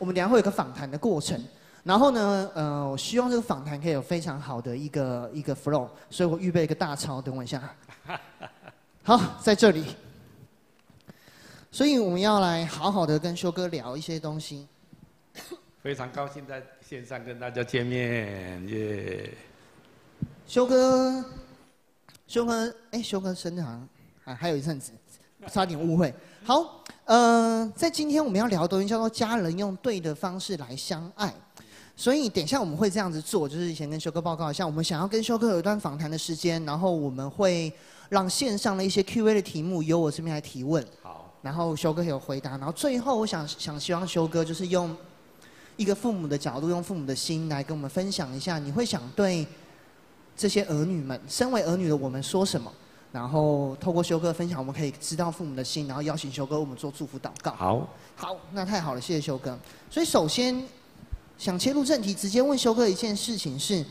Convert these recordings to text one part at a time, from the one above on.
我们等下会有个访谈的过程。然后呢，呃，我希望这个访谈可以有非常好的一个一个 flow，所以我预备一个大抄，等我一下。好，在这里。所以我们要来好好的跟修哥聊一些东西。非常高兴在线上跟大家见面，耶！修哥，修哥，哎，修哥生日好像还还有一阵子，差点误会。好，呃，在今天我们要聊的东西叫做家人用对的方式来相爱。所以等一下我们会这样子做，就是以前跟修哥报告一下，我们想要跟修哥有一段访谈的时间，然后我们会让线上的一些 Q&A 的题目由我这边来提问，好，然后修哥有回答，然后最后我想想希望修哥就是用一个父母的角度，用父母的心来跟我们分享一下，你会想对这些儿女们，身为儿女的我们说什么？然后透过修哥分享，我们可以知道父母的心，然后邀请修哥为我们做祝福祷告。好，好，那太好了，谢谢修哥。所以首先。想切入正题，直接问修哥一件事情是：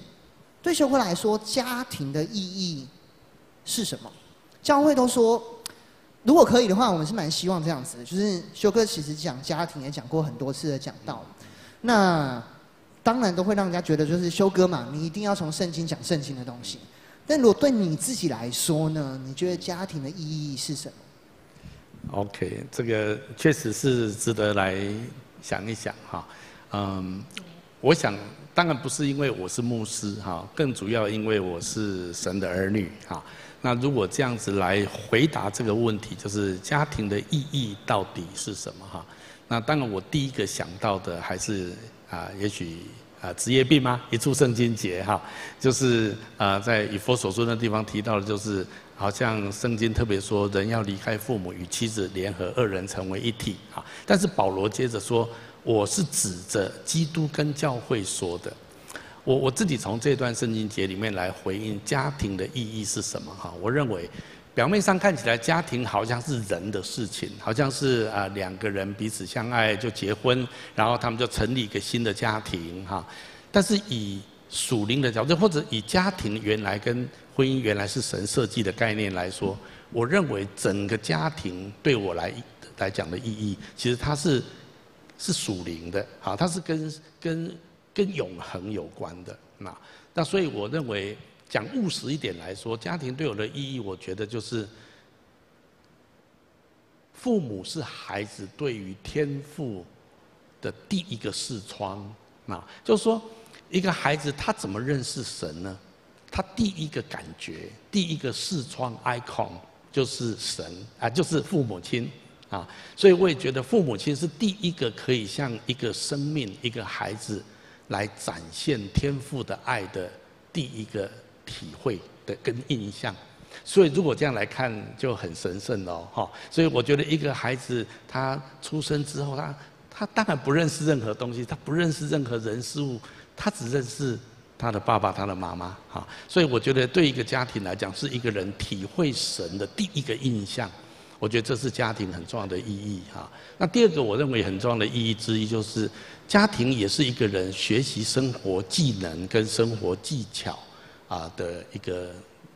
对修哥来说，家庭的意义是什么？教会都说，如果可以的话，我们是蛮希望这样子的。就是修哥其实讲家庭也讲过很多次的讲道，那当然都会让人家觉得，就是修哥嘛，你一定要从圣经讲圣经的东西。但如果对你自己来说呢？你觉得家庭的意义是什么？OK，这个确实是值得来想一想哈。嗯，我想当然不是因为我是牧师哈，更主要因为我是神的儿女哈。那如果这样子来回答这个问题，就是家庭的意义到底是什么哈？那当然我第一个想到的还是啊，也许啊职业病吗？一处圣经节哈，就是啊在以佛所说的地方提到的，就是好像圣经特别说人要离开父母与妻子联合，二人成为一体哈。但是保罗接着说。我是指着基督跟教会说的，我我自己从这段圣经节里面来回应家庭的意义是什么哈？我认为表面上看起来家庭好像是人的事情，好像是啊两个人彼此相爱就结婚，然后他们就成立一个新的家庭哈。但是以属灵的角度，或者以家庭原来跟婚姻原来是神设计的概念来说，我认为整个家庭对我来来讲的意义，其实它是。是属灵的，好，它是跟跟跟永恒有关的，那那所以我认为讲务实一点来说，家庭对我的意义，我觉得就是父母是孩子对于天赋的第一个视窗，那就是说一个孩子他怎么认识神呢？他第一个感觉，第一个视窗 icon 就是神啊，就是父母亲。啊，所以我也觉得父母亲是第一个可以向一个生命、一个孩子来展现天赋的爱的第一个体会的跟印象。所以如果这样来看，就很神圣了哈。所以我觉得一个孩子他出生之后，他他当然不认识任何东西，他不认识任何人事物，他只认识他的爸爸、他的妈妈。哈，所以我觉得对一个家庭来讲，是一个人体会神的第一个印象。我觉得这是家庭很重要的意义哈。那第二个我认为很重要的意义之一，就是家庭也是一个人学习生活技能跟生活技巧啊的一个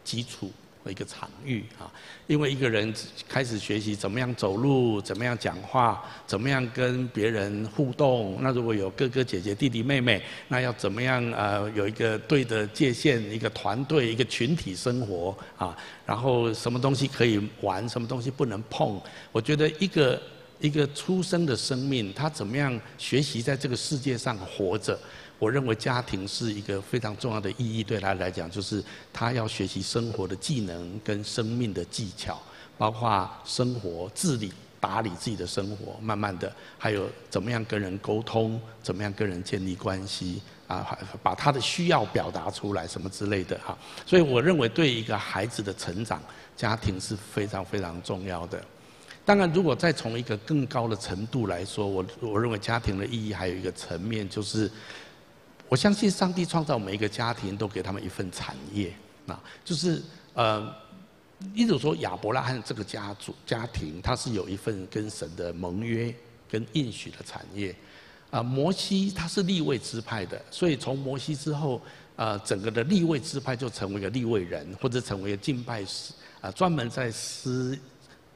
基础和。一个场域啊，因为一个人开始学习怎么样走路，怎么样讲话，怎么样跟别人互动。那如果有哥哥姐姐、弟弟妹妹，那要怎么样呃有一个对的界限，一个团队、一个群体生活啊。然后什么东西可以玩，什么东西不能碰。我觉得一个一个出生的生命，他怎么样学习在这个世界上活着。我认为家庭是一个非常重要的意义，对他来讲，就是他要学习生活的技能跟生命的技巧，包括生活自理、打理自己的生活，慢慢的，还有怎么样跟人沟通，怎么样跟人建立关系，啊，把他的需要表达出来，什么之类的哈。所以我认为，对一个孩子的成长，家庭是非常非常重要的。当然，如果再从一个更高的程度来说，我我认为家庭的意义还有一个层面就是。我相信上帝创造每一个家庭，都给他们一份产业，啊，就是呃，一种说亚伯拉罕这个家族家庭，他是有一份跟神的盟约跟应许的产业，啊，摩西他是立位支派的，所以从摩西之后，呃，整个的立位支派就成为了立位人，或者成为了敬拜师，啊，专门在司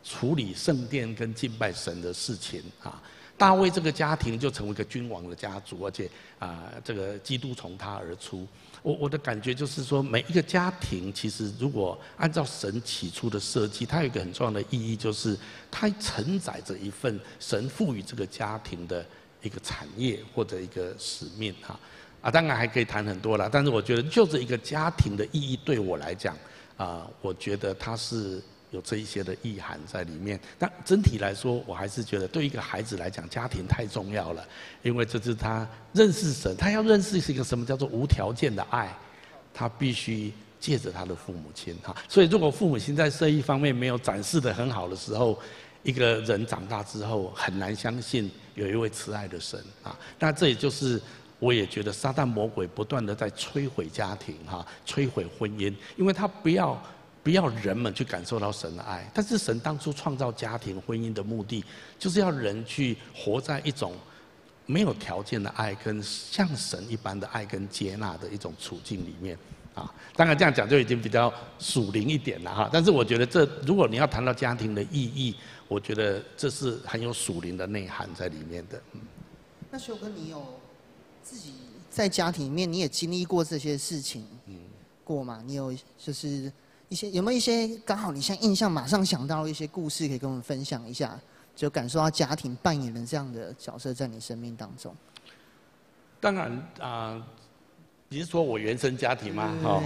处理圣殿跟敬拜神的事情啊。大卫这个家庭就成为一个君王的家族，而且啊，这个基督从他而出。我我的感觉就是说，每一个家庭其实如果按照神起初的设计，它有一个很重要的意义，就是它承载着一份神赋予这个家庭的一个产业或者一个使命哈。啊，当然还可以谈很多了，但是我觉得就这一个家庭的意义对我来讲，啊，我觉得它是。有这一些的意涵在里面，但整体来说，我还是觉得对一个孩子来讲，家庭太重要了，因为这是他认识神，他要认识是一个什么叫做无条件的爱，他必须借着他的父母亲哈。所以，如果父母亲在这一方面没有展示得很好的时候，一个人长大之后很难相信有一位慈爱的神啊。那这也就是我也觉得撒旦魔鬼不断地在摧毁家庭哈，摧毁婚姻，因为他不要。不要人们去感受到神的爱，但是神当初创造家庭婚姻的目的，就是要人去活在一种没有条件的爱，跟像神一般的爱跟接纳的一种处境里面啊。当然这样讲就已经比较属灵一点了哈。但是我觉得这如果你要谈到家庭的意义，我觉得这是很有属灵的内涵在里面的。嗯。那修哥，你有自己在家庭里面你也经历过这些事情，嗯，过吗？你有就是。一些有没有一些刚好你现在印象马上想到一些故事可以跟我们分享一下，就感受到家庭扮演的这样的角色在你生命当中。当然啊、呃，你是说我原生家庭吗？哈，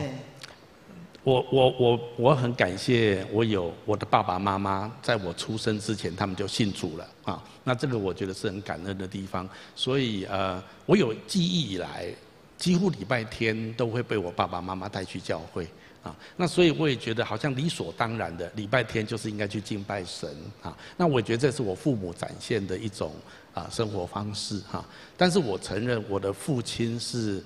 我我我我很感谢我有我的爸爸妈妈，在我出生之前他们就信主了啊。那这个我觉得是很感恩的地方。所以呃，我有记忆以来，几乎礼拜天都会被我爸爸妈妈带去教会。啊，那所以我也觉得好像理所当然的，礼拜天就是应该去敬拜神啊。那我觉得这是我父母展现的一种啊生活方式哈。但是我承认我的父亲是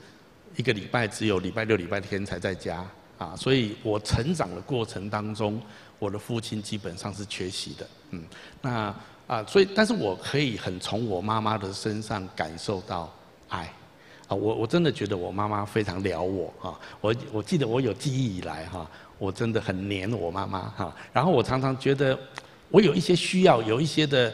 一个礼拜只有礼拜六、礼拜天才在家啊，所以我成长的过程当中，我的父亲基本上是缺席的。嗯，那啊，所以但是我可以很从我妈妈的身上感受到爱。啊，我我真的觉得我妈妈非常了我哈，我我记得我有记忆以来哈，我真的很黏我妈妈哈。然后我常常觉得，我有一些需要，有一些的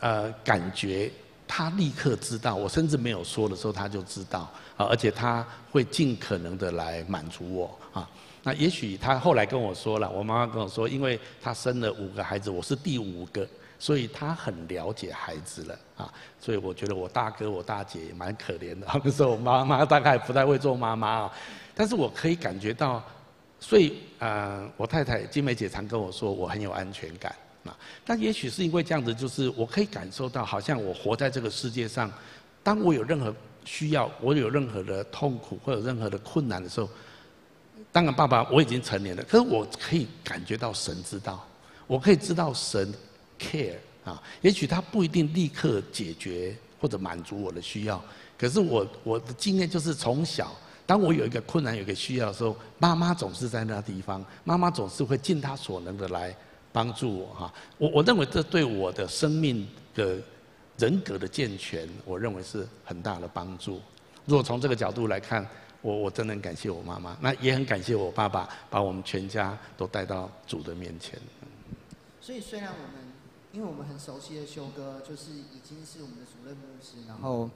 呃感觉，她立刻知道，我甚至没有说的时候，她就知道啊，而且她会尽可能的来满足我啊。那也许她后来跟我说了，我妈妈跟我说，因为她生了五个孩子，我是第五个。所以他很了解孩子了啊，所以我觉得我大哥我大姐也蛮可怜的。那时候我妈妈大概不太会做妈妈啊，但是我可以感觉到，所以呃，我太太金梅姐常跟我说我很有安全感啊。但也许是因为这样子，就是我可以感受到，好像我活在这个世界上，当我有任何需要，我有任何的痛苦或者任何的困难的时候，当然爸爸我已经成年了，可是我可以感觉到神知道，我可以知道神。Care 啊，也许他不一定立刻解决或者满足我的需要，可是我我的经验就是从小，当我有一个困难、有一个需要的时候，妈妈总是在那地方，妈妈总是会尽她所能的来帮助我哈。我我认为这对我的生命的人格的健全，我认为是很大的帮助。如果从这个角度来看，我我真的很感谢我妈妈，那也很感谢我爸爸，把我们全家都带到主的面前。所以虽然我们。因为我们很熟悉的修哥，就是已经是我们的主任牧师，然后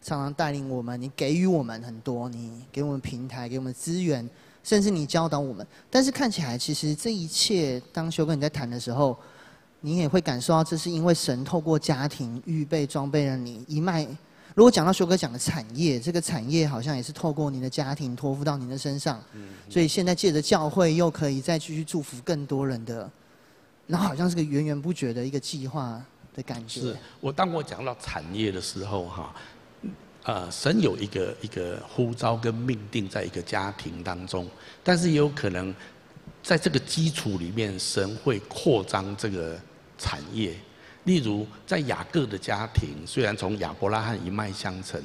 常常带领我们，你给予我们很多，你给我们平台，给我们资源，甚至你教导我们。但是看起来，其实这一切，当修哥你在谈的时候，你也会感受到，这是因为神透过家庭预备装备了你一脉。如果讲到修哥讲的产业，这个产业好像也是透过你的家庭托付到您的身上，所以现在借着教会，又可以再继续祝福更多人的。然后好像是个源源不绝的一个计划的感觉。是我当我讲到产业的时候，哈，呃，神有一个一个呼召跟命定在一个家庭当中，但是也有可能在这个基础里面，神会扩张这个产业。例如在雅各的家庭，虽然从亚伯拉罕一脉相承，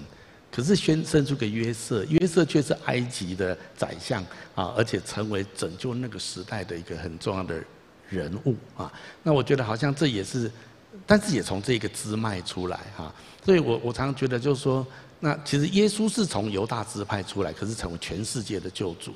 可是宣生出个约瑟，约瑟却是埃及的宰相啊，而且成为拯救那个时代的一个很重要的。人物啊，那我觉得好像这也是，但是也从这个支脉出来哈，所以我我常常觉得就是说，那其实耶稣是从犹大支派出来，可是成为全世界的救主。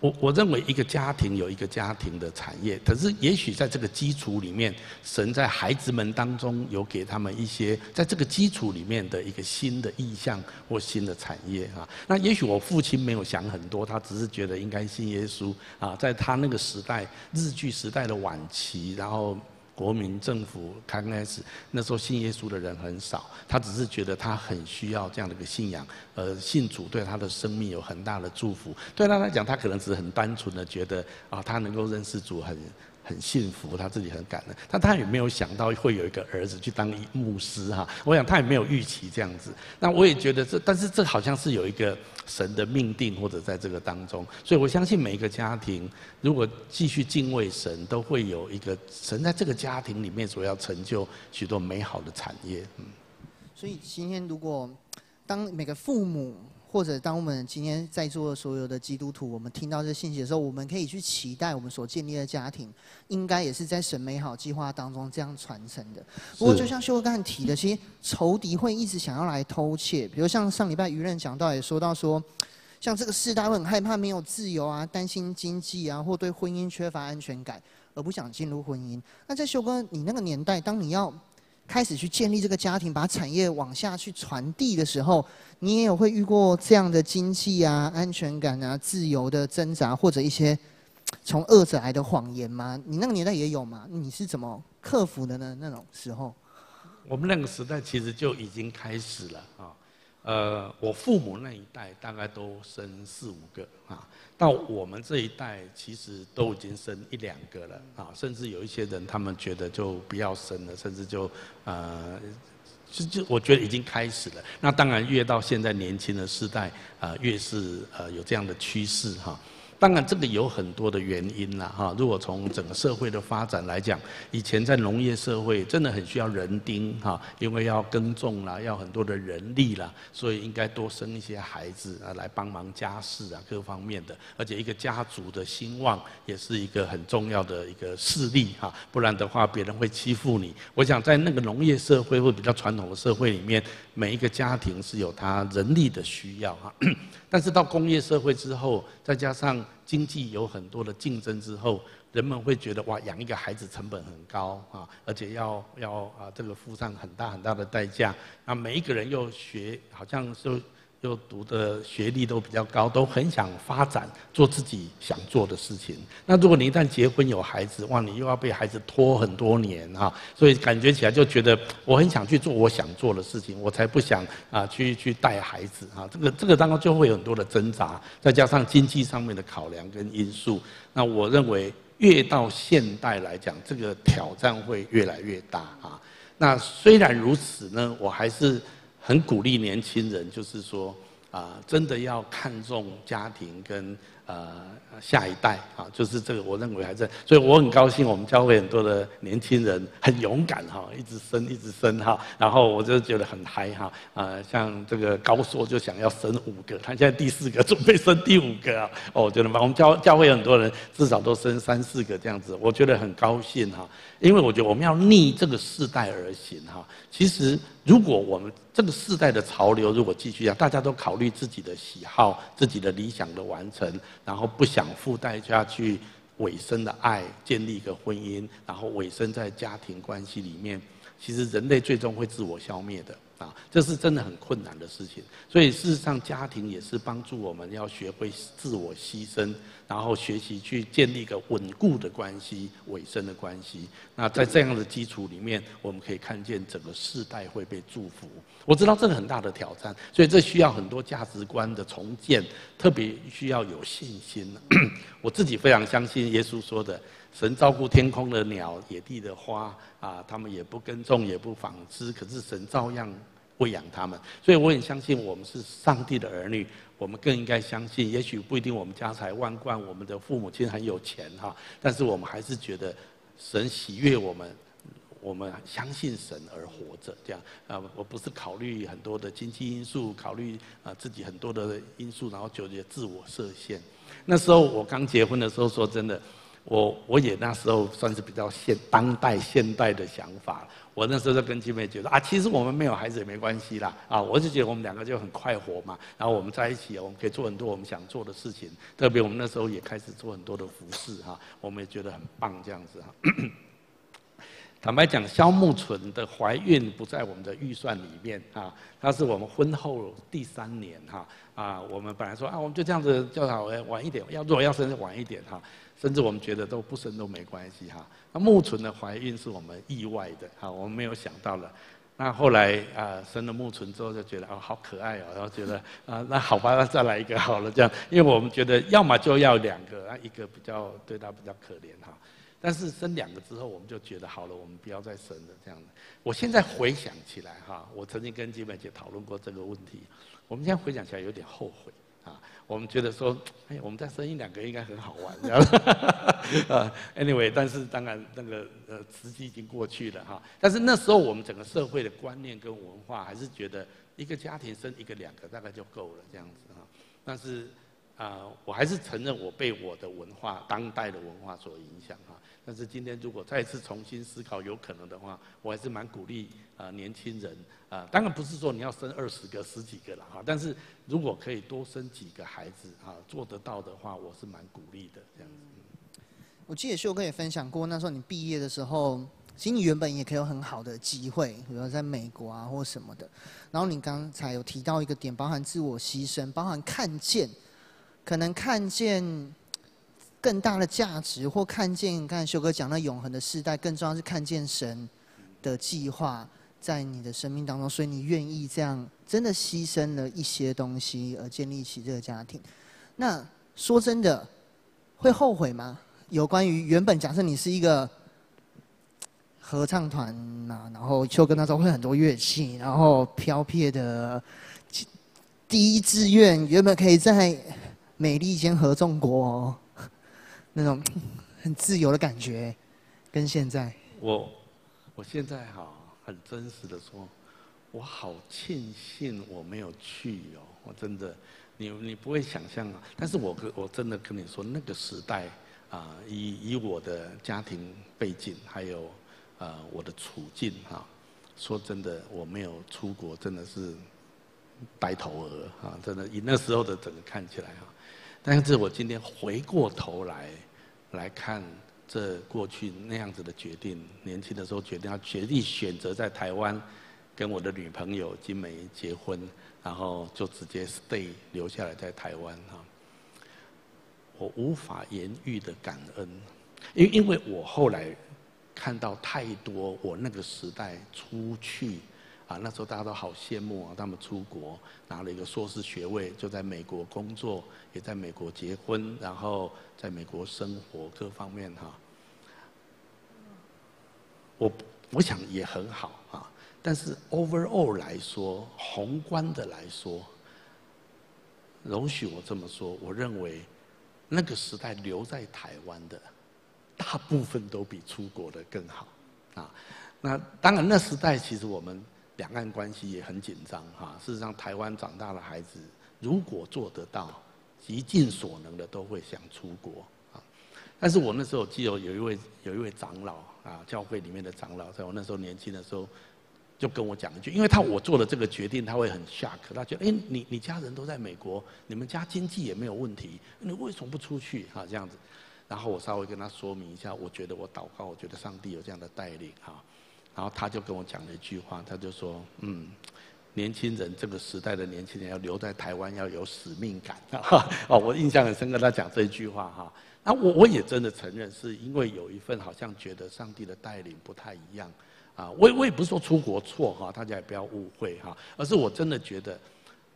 我我认为一个家庭有一个家庭的产业，可是也许在这个基础里面，神在孩子们当中有给他们一些在这个基础里面的一个新的意向或新的产业啊。那也许我父亲没有想很多，他只是觉得应该信耶稣啊，在他那个时代，日据时代的晚期，然后。国民政府刚开始那时候信耶稣的人很少，他只是觉得他很需要这样的一个信仰，呃，信主对他的生命有很大的祝福。对他来讲，他可能只是很单纯的觉得啊，他能够认识主很。很幸福，他自己很感恩，但他也没有想到会有一个儿子去当牧师哈。我想他也没有预期这样子。那我也觉得这，但是这好像是有一个神的命定，或者在这个当中。所以我相信每一个家庭，如果继续敬畏神，都会有一个神在这个家庭里面所要成就许多美好的产业。嗯。所以今天如果当每个父母。或者当我们今天在座的所有的基督徒，我们听到这信息的时候，我们可以去期待我们所建立的家庭，应该也是在神美好计划当中这样传承的。不过，就像修哥刚才提的，其实仇敌会一直想要来偷窃。比如像上礼拜舆论讲到也说到说，像这个世代会很害怕没有自由啊，担心经济啊，或对婚姻缺乏安全感，而不想进入婚姻。那在修哥你那个年代，当你要开始去建立这个家庭，把产业往下去传递的时候，你也有会遇过这样的经济啊、安全感啊、自由的挣扎，或者一些从恶者来的谎言吗？你那个年代也有吗？你是怎么克服的呢？那种时候，我们那个时代其实就已经开始了啊。呃，我父母那一代大概都生四五个啊，到我们这一代其实都已经生一两个了啊，甚至有一些人他们觉得就不要生了，甚至就呃，就就我觉得已经开始了。那当然越到现在年轻的世代啊，越是呃有这样的趋势哈。当然，这个有很多的原因啦，哈。如果从整个社会的发展来讲，以前在农业社会真的很需要人丁，哈，因为要耕种啦，要很多的人力啦，所以应该多生一些孩子啊，来帮忙家事啊，各方面的。而且一个家族的兴旺也是一个很重要的一个势力，哈。不然的话，别人会欺负你。我想在那个农业社会或比较传统的社会里面，每一个家庭是有他人力的需要，哈。但是到工业社会之后，再加上经济有很多的竞争之后，人们会觉得哇，养一个孩子成本很高啊，而且要要啊这个付上很大很大的代价。那每一个人又学，好像是。又读的学历都比较高，都很想发展做自己想做的事情。那如果你一旦结婚有孩子，哇，你又要被孩子拖很多年哈，所以感觉起来就觉得我很想去做我想做的事情，我才不想啊去去带孩子啊。这个这个当中就会有很多的挣扎，再加上经济上面的考量跟因素。那我认为越到现代来讲，这个挑战会越来越大啊。那虽然如此呢，我还是。很鼓励年轻人，就是说，啊，真的要看重家庭跟。呃，下一代啊，就是这个，我认为还在，所以我很高兴，我们教会很多的年轻人很勇敢哈，一直生一直生哈，然后我就觉得很嗨哈，呃，像这个高硕就想要生五个，他现在第四个准备生第五个啊，哦，我觉得，我们教教会很多人至少都生三四个这样子，我觉得很高兴哈，因为我觉得我们要逆这个世代而行哈，其实如果我们这个世代的潮流如果继续这样，大家都考虑自己的喜好、自己的理想的完成。然后不想附带下去委身的爱，建立一个婚姻，然后委身在家庭关系里面，其实人类最终会自我消灭的。啊，这是真的很困难的事情，所以事实上，家庭也是帮助我们要学会自我牺牲，然后学习去建立一个稳固的关系、委身的关系。那在这样的基础里面，我们可以看见整个世代会被祝福。我知道这个很大的挑战，所以这需要很多价值观的重建，特别需要有信心。我自己非常相信耶稣说的。神照顾天空的鸟、野地的花，啊，他们也不耕种，也不纺织，可是神照样喂养他们。所以我很相信，我们是上帝的儿女，我们更应该相信。也许不一定我们家财万贯，我们的父母亲很有钱哈，但是我们还是觉得神喜悦我们，我们相信神而活着。这样啊，我不是考虑很多的经济因素，考虑啊自己很多的因素，然后就觉得自我设限。那时候我刚结婚的时候，说真的。我我也那时候算是比较现当代现代的想法。我那时候就跟金妹觉得啊，其实我们没有孩子也没关系啦啊，我就觉得我们两个就很快活嘛。然后我们在一起，我们可以做很多我们想做的事情。特别我们那时候也开始做很多的服饰哈，我们也觉得很棒这样子哈。坦白讲，萧木纯的怀孕不在我们的预算里面啊，她是我们婚后第三年哈啊，我们本来说啊，我们就这样子叫她晚一点，要如果要生晚一点哈，甚至我们觉得都不生都没关系哈。那木纯的怀孕是我们意外的哈，我们没有想到了。那后来啊，生了木纯之后就觉得哦，好可爱哦，然后觉得啊，那好吧，那再来一个好了这样，因为我们觉得要么就要两个，啊一个比较对他比较可怜哈。但是生两个之后，我们就觉得好了，我们不要再生了这样子。我现在回想起来哈，我曾经跟金梅姐讨论过这个问题。我们现在回想起来有点后悔啊。我们觉得说，哎，我们再生一两个应该很好玩这样。啊，anyway，但是当然那个呃时机已经过去了哈。但是那时候我们整个社会的观念跟文化还是觉得一个家庭生一个两个大概就够了这样子哈。但是啊，我还是承认我被我的文化、当代的文化所影响哈。但是今天如果再次重新思考，有可能的话，我还是蛮鼓励啊年轻人啊，当然不是说你要生二十个、十几个了哈，但是如果可以多生几个孩子啊，做得到的话，我是蛮鼓励的这样子。我记得秀哥也分享过，那时候你毕业的时候，其实你原本也可以有很好的机会，比如说在美国啊或什么的。然后你刚才有提到一个点，包含自我牺牲，包含看见，可能看见。更大的价值，或看见刚才修哥讲那永恒的世代，更重要是看见神的计划在你的生命当中，所以你愿意这样真的牺牲了一些东西而建立起这个家庭。那说真的，会后悔吗？有关于原本假设你是一个合唱团呐，然后修哥那时候会很多乐器，然后飘撇的第一志愿原本可以在美利坚合众国。那种 很自由的感觉，跟现在我，我现在哈很真实的说，我好庆幸我没有去哦，我真的，你你不会想象啊，但是我跟我真的跟你说，那个时代啊，以以我的家庭背景，还有啊我的处境哈，说真的，我没有出国，真的是呆头鹅啊，真的以那时候的整个看起来哈。但是我今天回过头来来看这过去那样子的决定，年轻的时候决定要决定选择在台湾跟我的女朋友金梅结婚，然后就直接 stay 留下来在台湾哈。我无法言喻的感恩，因因为我后来看到太多我那个时代出去。啊，那时候大家都好羡慕啊，他们出国拿了一个硕士学位，就在美国工作，也在美国结婚，然后在美国生活各方面哈。我我想也很好啊，但是 overall 来说，宏观的来说，容许我这么说，我认为那个时代留在台湾的，大部分都比出国的更好啊。那当然，那时代其实我们。两岸关系也很紧张哈。事实上，台湾长大的孩子，如果做得到，极尽所能的都会想出国啊。但是我那时候记得有一位有一位长老啊，教会里面的长老，在我那时候年轻的时候，就跟我讲一句，因为他我做了这个决定，他会很 shock，他觉得哎，你你家人都在美国，你们家经济也没有问题，你为什么不出去哈？这样子，然后我稍微跟他说明一下，我觉得我祷告，我觉得上帝有这样的带领哈。然后他就跟我讲了一句话，他就说：“嗯，年轻人，这个时代的年轻人要留在台湾，要有使命感。”哦，我印象很深刻，他讲这一句话哈。那我我也真的承认，是因为有一份好像觉得上帝的带领不太一样啊。我我也不是说出国错哈，大家也不要误会哈，而是我真的觉得，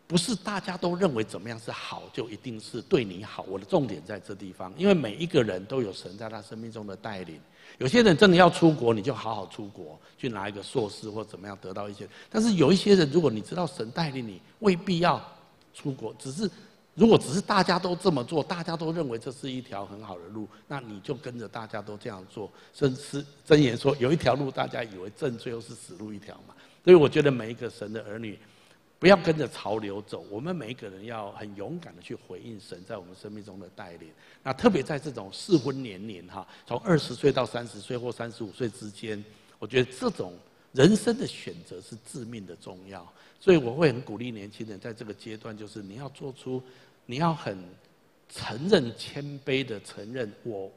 不是大家都认为怎么样是好，就一定是对你好。我的重点在这地方，因为每一个人都有神在他生命中的带领。有些人真的要出国，你就好好出国，去拿一个硕士或怎么样得到一些。但是有一些人，如果你知道神带领你，未必要出国。只是如果只是大家都这么做，大家都认为这是一条很好的路，那你就跟着大家都这样做。甚至真言说，有一条路大家以为正，最后是死路一条嘛。所以我觉得每一个神的儿女，不要跟着潮流走。我们每一个人要很勇敢的去回应神在我们生命中的带领。那特别在这种适婚年龄哈，从二十岁到三十岁或三十五岁之间，我觉得这种人生的选择是致命的重要。所以我会很鼓励年轻人在这个阶段，就是你要做出，你要很承认、谦卑的承认我。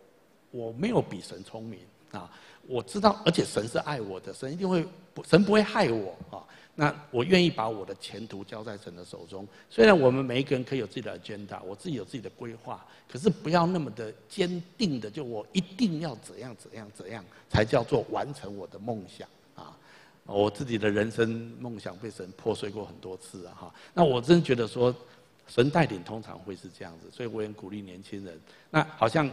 我没有比神聪明啊！我知道，而且神是爱我的，神一定会，神不会害我啊！那我愿意把我的前途交在神的手中。虽然我们每一个人可以有自己的 agenda，我自己有自己的规划，可是不要那么的坚定的，就我一定要怎样怎样怎样才叫做完成我的梦想啊！我自己的人生梦想被神破碎过很多次啊！哈，那我真觉得说，神带领通常会是这样子，所以我也鼓励年轻人。那好像。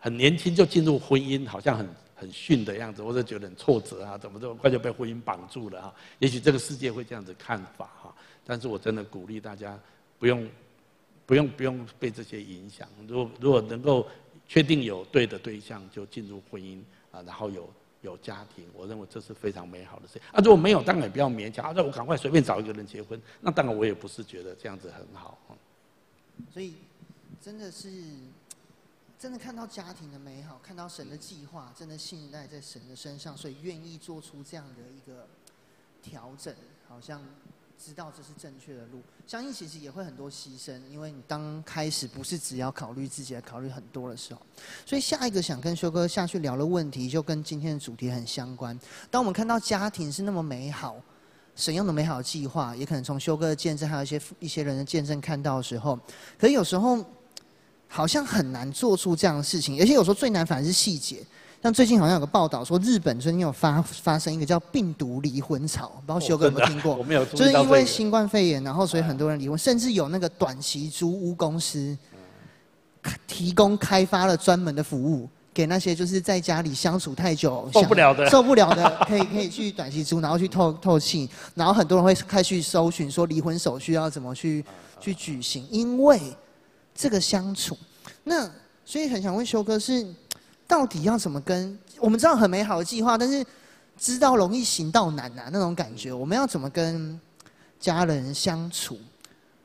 很年轻就进入婚姻，好像很很逊的样子，或者觉得很挫折啊，怎么这么快就被婚姻绑住了啊？也许这个世界会这样子看法哈，但是我真的鼓励大家不用不用不用被这些影响。如果如果能够确定有对的对象，就进入婚姻啊，然后有有家庭，我认为这是非常美好的事。啊，如果没有，当然也不要勉强。啊，那我赶快随便找一个人结婚，那当然我也不是觉得这样子很好。所以真的是。真的看到家庭的美好，看到神的计划，真的信赖在神的身上，所以愿意做出这样的一个调整，好像知道这是正确的路。相信其实也会很多牺牲，因为你刚开始不是只要考虑自己，来考虑很多的时候。所以下一个想跟修哥下去聊的问题，就跟今天的主题很相关。当我们看到家庭是那么美好，神用的美好计划，也可能从修哥的见证，还有一些一些人的见证看到的时候，可是有时候。好像很难做出这样的事情，而且有时候最难反而是细节。像最近好像有个报道说，日本最近有发发生一个叫病毒离婚潮，不知道修哥有没有听过？我没有。就是因为新冠肺炎，然后所以很多人离婚，甚至有那个短期租屋公司提供开发了专门的服务，给那些就是在家里相处太久受不了的、受不了的，可以可以去短期租，然后去透透气，然后很多人会开始去搜寻说离婚手续要怎么去去举行，因为。这个相处，那所以很想问修哥是，到底要怎么跟我们知道很美好的计划，但是知道容易行道难啊那种感觉，我们要怎么跟家人相处？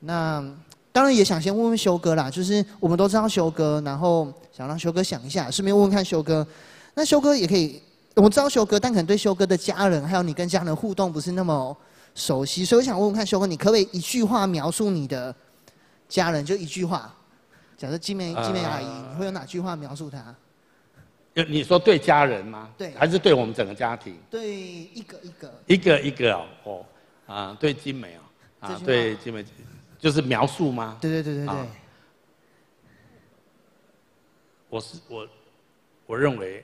那当然也想先问问修哥啦，就是我们都知道修哥，然后想让修哥想一下，顺便问问看修哥。那修哥也可以，我知道修哥，但可能对修哥的家人还有你跟家人互动不是那么熟悉，所以我想问问看修哥，你可不可以一句话描述你的家人？就一句话。假设金梅金梅阿姨，你会有哪句话描述她？你说对家人吗？对，还是对我们整个家庭？对，一个一个。一个一个哦，啊，对金梅哦，啊，对金梅，就是描述吗？对对对对对。我是我，我认为，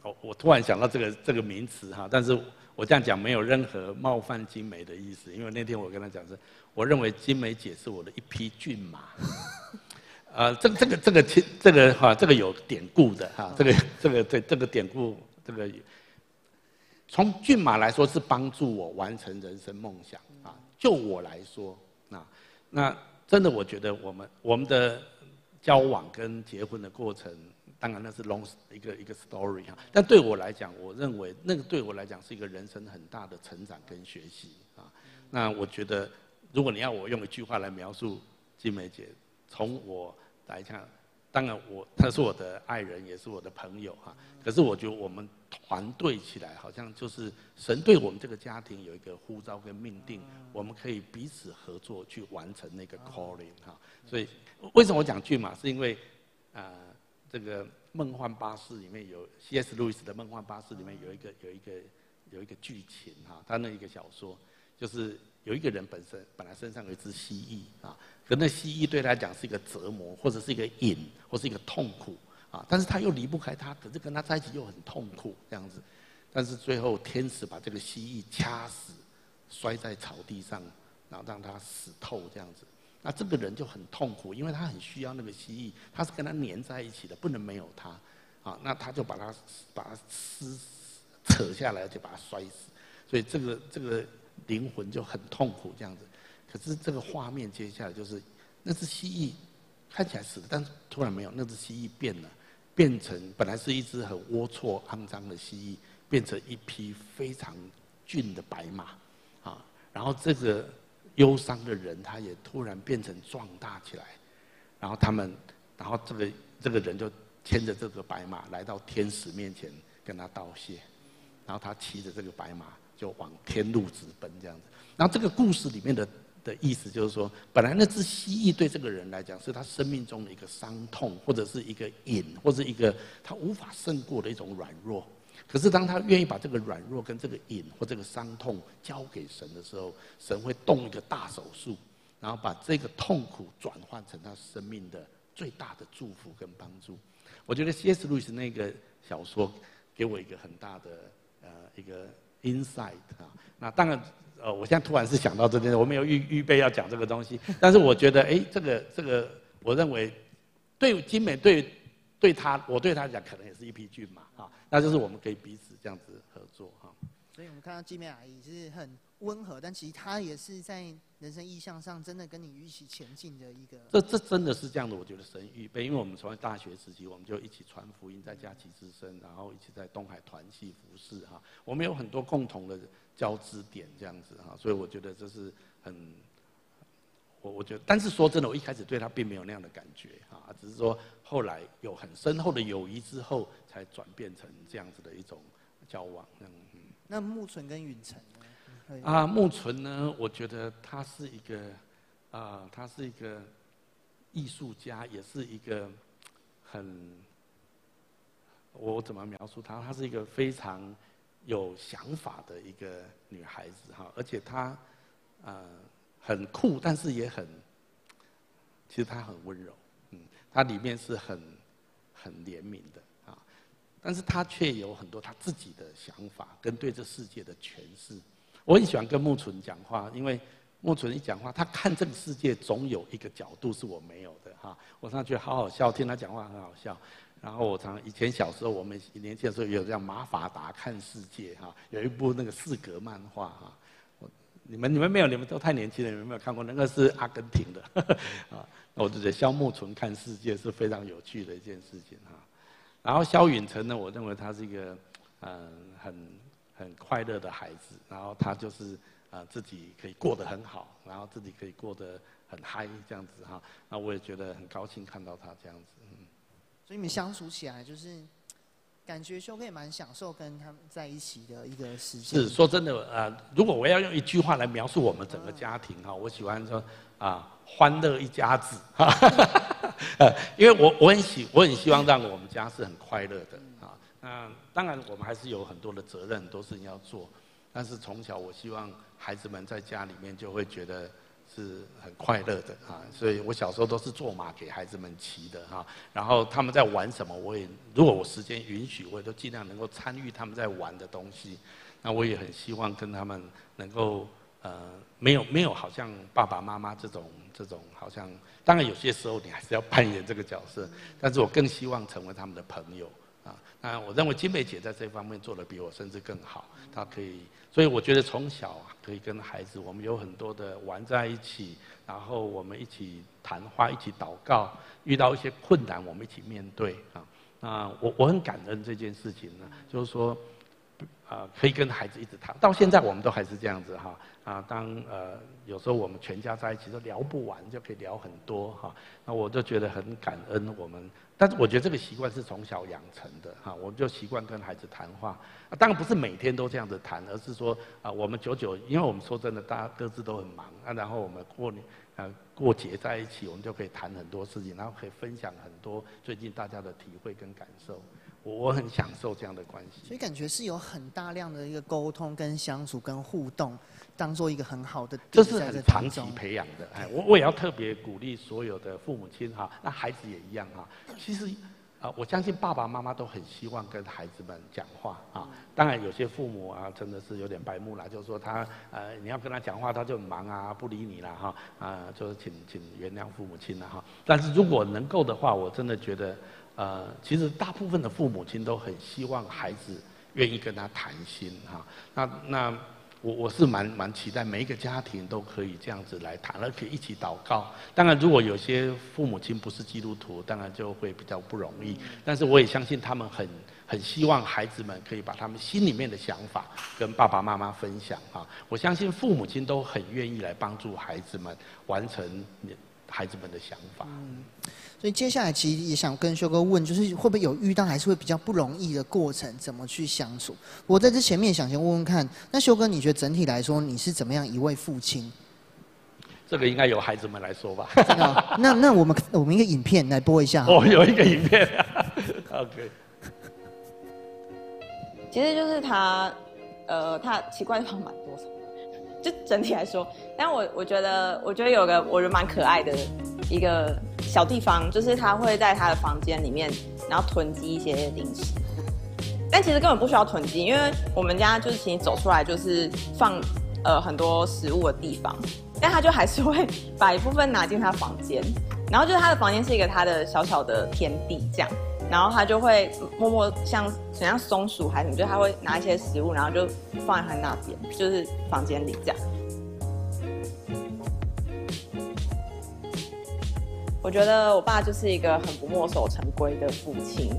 我我突然想到这个这个名词哈，但是我这样讲没有任何冒犯金梅的意思，因为那天我跟她讲是，我认为金梅姐是我的一匹骏马。呃，这个这个这个这个哈，这个有典故的哈，这个这个对这个典故，这个从骏马来说是帮助我完成人生梦想啊。就我来说，那那真的我觉得我们我们的交往跟结婚的过程，当然那是 long 一个一个 story 哈。但对我来讲，我认为那个对我来讲是一个人生很大的成长跟学习啊。那我觉得，如果你要我用一句话来描述金梅姐，从我。来看，当然我他是我的爱人，也是我的朋友哈。可是我觉得我们团队起来，好像就是神对我们这个家庭有一个呼召跟命定，我们可以彼此合作去完成那个 calling 哈。所以为什么我讲骏马，是因为啊、呃，这个梦幻巴士里面有 C.S. 路易斯的梦幻巴士里面有一个有一个有一个剧情哈，他那一个小说就是。有一个人本身本来身上有一只蜥蜴啊，可那蜥蜴对他来讲是一个折磨，或者是一个瘾，或是一个痛苦啊。但是他又离不开他，可是跟他在一起又很痛苦这样子。但是最后天使把这个蜥蜴掐死，摔在草地上，然后让他死透这样子。那这个人就很痛苦，因为他很需要那个蜥蜴，他是跟他黏在一起的，不能没有他啊。那他就把他把他撕扯下来，就把他摔死。所以这个这个。灵魂就很痛苦这样子，可是这个画面接下来就是，那只蜥蜴看起来死了，但是突然没有，那只蜥蜴变了，变成本来是一只很龌龊、肮脏的蜥蜴，变成一匹非常俊的白马，啊，然后这个忧伤的人，他也突然变成壮大起来。然后他们，然后这个这个人就牵着这个白马来到天使面前跟他道谢，然后他骑着这个白马就往天路直奔这样子。然后这个故事里面的的意思就是说，本来那只蜥蜴对这个人来讲是他生命中的一个伤痛，或者是一个瘾，或者一个他无法胜过的一种软弱。可是当他愿意把这个软弱跟这个瘾或这个伤痛交给神的时候，神会动一个大手术，然后把这个痛苦转换成他生命的最大的祝福跟帮助。我觉得 C.S. 路易斯那个小说给我一个很大的呃一个 insight 啊。那当然。呃，我现在突然是想到这件事，我没有预预备要讲这个东西，但是我觉得，哎，这个这个，我认为对金美对对他，我对他讲可能也是一匹骏马啊，那就是我们可以彼此这样子合作哈。所以我们看到金美阿姨是很温和，但其实他也是在人生意向上真的跟你一起前进的一个。这这真的是这样的，我觉得神预备，因为我们从大学时期我们就一起传福音，在佳期之声，然后一起在东海团契服侍哈，我们有很多共同的。交织点这样子哈，所以我觉得这是很，我我觉得，但是说真的，我一开始对他并没有那样的感觉哈，只是说后来有很深厚的友谊之后，才转变成这样子的一种交往。嗯，那木纯跟允成呢？啊，木纯呢，我觉得他是一个啊，他是一个艺术家，也是一个很，我怎么描述他？他是一个非常。有想法的一个女孩子哈，而且她，呃，很酷，但是也很，其实她很温柔，嗯，她里面是很，很怜悯的啊，但是她却有很多她自己的想法跟对这世界的诠释。我很喜欢跟木纯讲话，因为木纯一讲话，他看这个世界总有一个角度是我没有的哈。我上去好好笑，听他讲话很好笑。然后我常以前小时候，我们年轻的时候有这样马法达看世界哈，有一部那个四格漫画哈。你们你们没有，你们都太年轻了，你们没有看过，那个是阿根廷的 啊。我就觉得萧木纯看世界是非常有趣的一件事情哈。然后萧允成呢，我认为他是一个嗯很很快乐的孩子，然后他就是啊自己可以过得很好，然后自己可以过得很嗨这样子哈。那我也觉得很高兴看到他这样子。嗯所以你们相处起来就是，感觉修哥也蛮享受跟他们在一起的一个时间。是说真的，呃，如果我要用一句话来描述我们整个家庭哈，我喜欢说啊，欢乐一家子哈，呃，因为我我很喜我很希望让我们家是很快乐的啊。那当然我们还是有很多的责任，很多事情要做，但是从小我希望孩子们在家里面就会觉得。是很快乐的啊，所以我小时候都是坐马给孩子们骑的哈，然后他们在玩什么，我也如果我时间允许，我也都尽量能够参与他们在玩的东西。那我也很希望跟他们能够呃，没有没有好像爸爸妈妈这种这种好像，当然有些时候你还是要扮演这个角色，但是我更希望成为他们的朋友啊。我认为金美姐在这方面做得比我甚至更好，她可以。所以我觉得从小啊，可以跟孩子，我们有很多的玩在一起，然后我们一起谈话，一起祷告，遇到一些困难，我们一起面对啊。那我我很感恩这件事情呢，就是说，啊，可以跟孩子一直谈，到现在我们都还是这样子哈。啊，当呃有时候我们全家在一起都聊不完，就可以聊很多哈。那我就觉得很感恩我们。但是我觉得这个习惯是从小养成的哈，我们就习惯跟孩子谈话。当然不是每天都这样子谈，而是说啊，我们久久，因为我们说真的，大家各自都很忙啊，然后我们过年啊过节在一起，我们就可以谈很多事情，然后可以分享很多最近大家的体会跟感受。我我很享受这样的关系。所以感觉是有很大量的一个沟通、跟相处、跟互动，当做一个很好的。这是很长期培养的，哎，我我也要特别鼓励所有的父母亲哈，那孩子也一样哈，其实。啊，我相信爸爸妈妈都很希望跟孩子们讲话啊。当然，有些父母啊，真的是有点白目了，就是说他呃，你要跟他讲话，他就很忙啊，不理你了哈。啊，就是请请原谅父母亲了哈。但是如果能够的话，我真的觉得，呃，其实大部分的父母亲都很希望孩子愿意跟他谈心哈。那那。我我是蛮蛮期待每一个家庭都可以这样子来谈，而且一起祷告。当然，如果有些父母亲不是基督徒，当然就会比较不容易。但是我也相信他们很很希望孩子们可以把他们心里面的想法跟爸爸妈妈分享啊。我相信父母亲都很愿意来帮助孩子们完成孩子们的想法。嗯，所以接下来其实也想跟修哥问，就是会不会有遇到还是会比较不容易的过程，怎么去相处？我在这前面想先问问看，那修哥你觉得整体来说你是怎么样一位父亲？这个应该由孩子们来说吧。那那我们我们一个影片来播一下。哦，有一个影片。OK。其实就是他，呃，他奇怪的地方蛮多的，就整体来说。但我我觉得，我觉得有个我觉得蛮可爱的一个小地方，就是他会在他的房间里面，然后囤积一些零食。但其实根本不需要囤积，因为我们家就是其实走出来就是放呃很多食物的地方。但他就还是会把一部分拿进他房间，然后就是他的房间是一个他的小小的天地这样，然后他就会默默像像松鼠还是什么，就他会拿一些食物，然后就放在他那边，就是房间里这样。我觉得我爸就是一个很不墨守成规的父亲，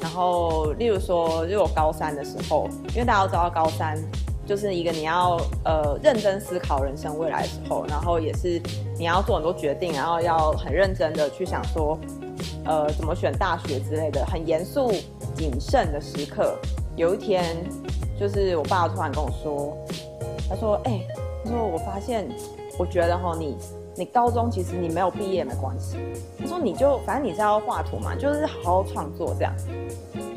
然后例如说，就我高三的时候，因为大家都知道高三。就是一个你要呃认真思考人生未来的时候，然后也是你要做很多决定，然后要很认真的去想说，呃怎么选大学之类的，很严肃谨慎的时刻。有一天，就是我爸突然跟我说，他说：“哎、他说我发现，我觉得哈你你高中其实你没有毕业没关系。他说你就反正你是要画图嘛，就是好好创作这样。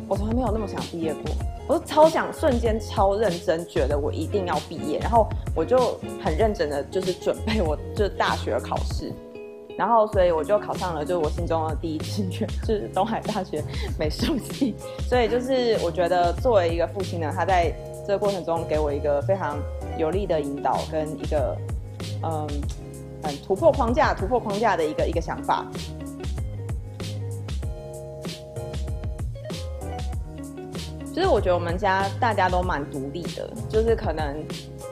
我从来没有那么想毕业过。”我就超想瞬间超认真，觉得我一定要毕业，然后我就很认真的就是准备我就大学考试，然后所以我就考上了就是我心中的第一志愿，就是东海大学美术系。所以就是我觉得作为一个父亲呢，他在这个过程中给我一个非常有力的引导跟一个嗯很突破框架、突破框架的一个一个想法。其实我觉得我们家大家都蛮独立的，就是可能，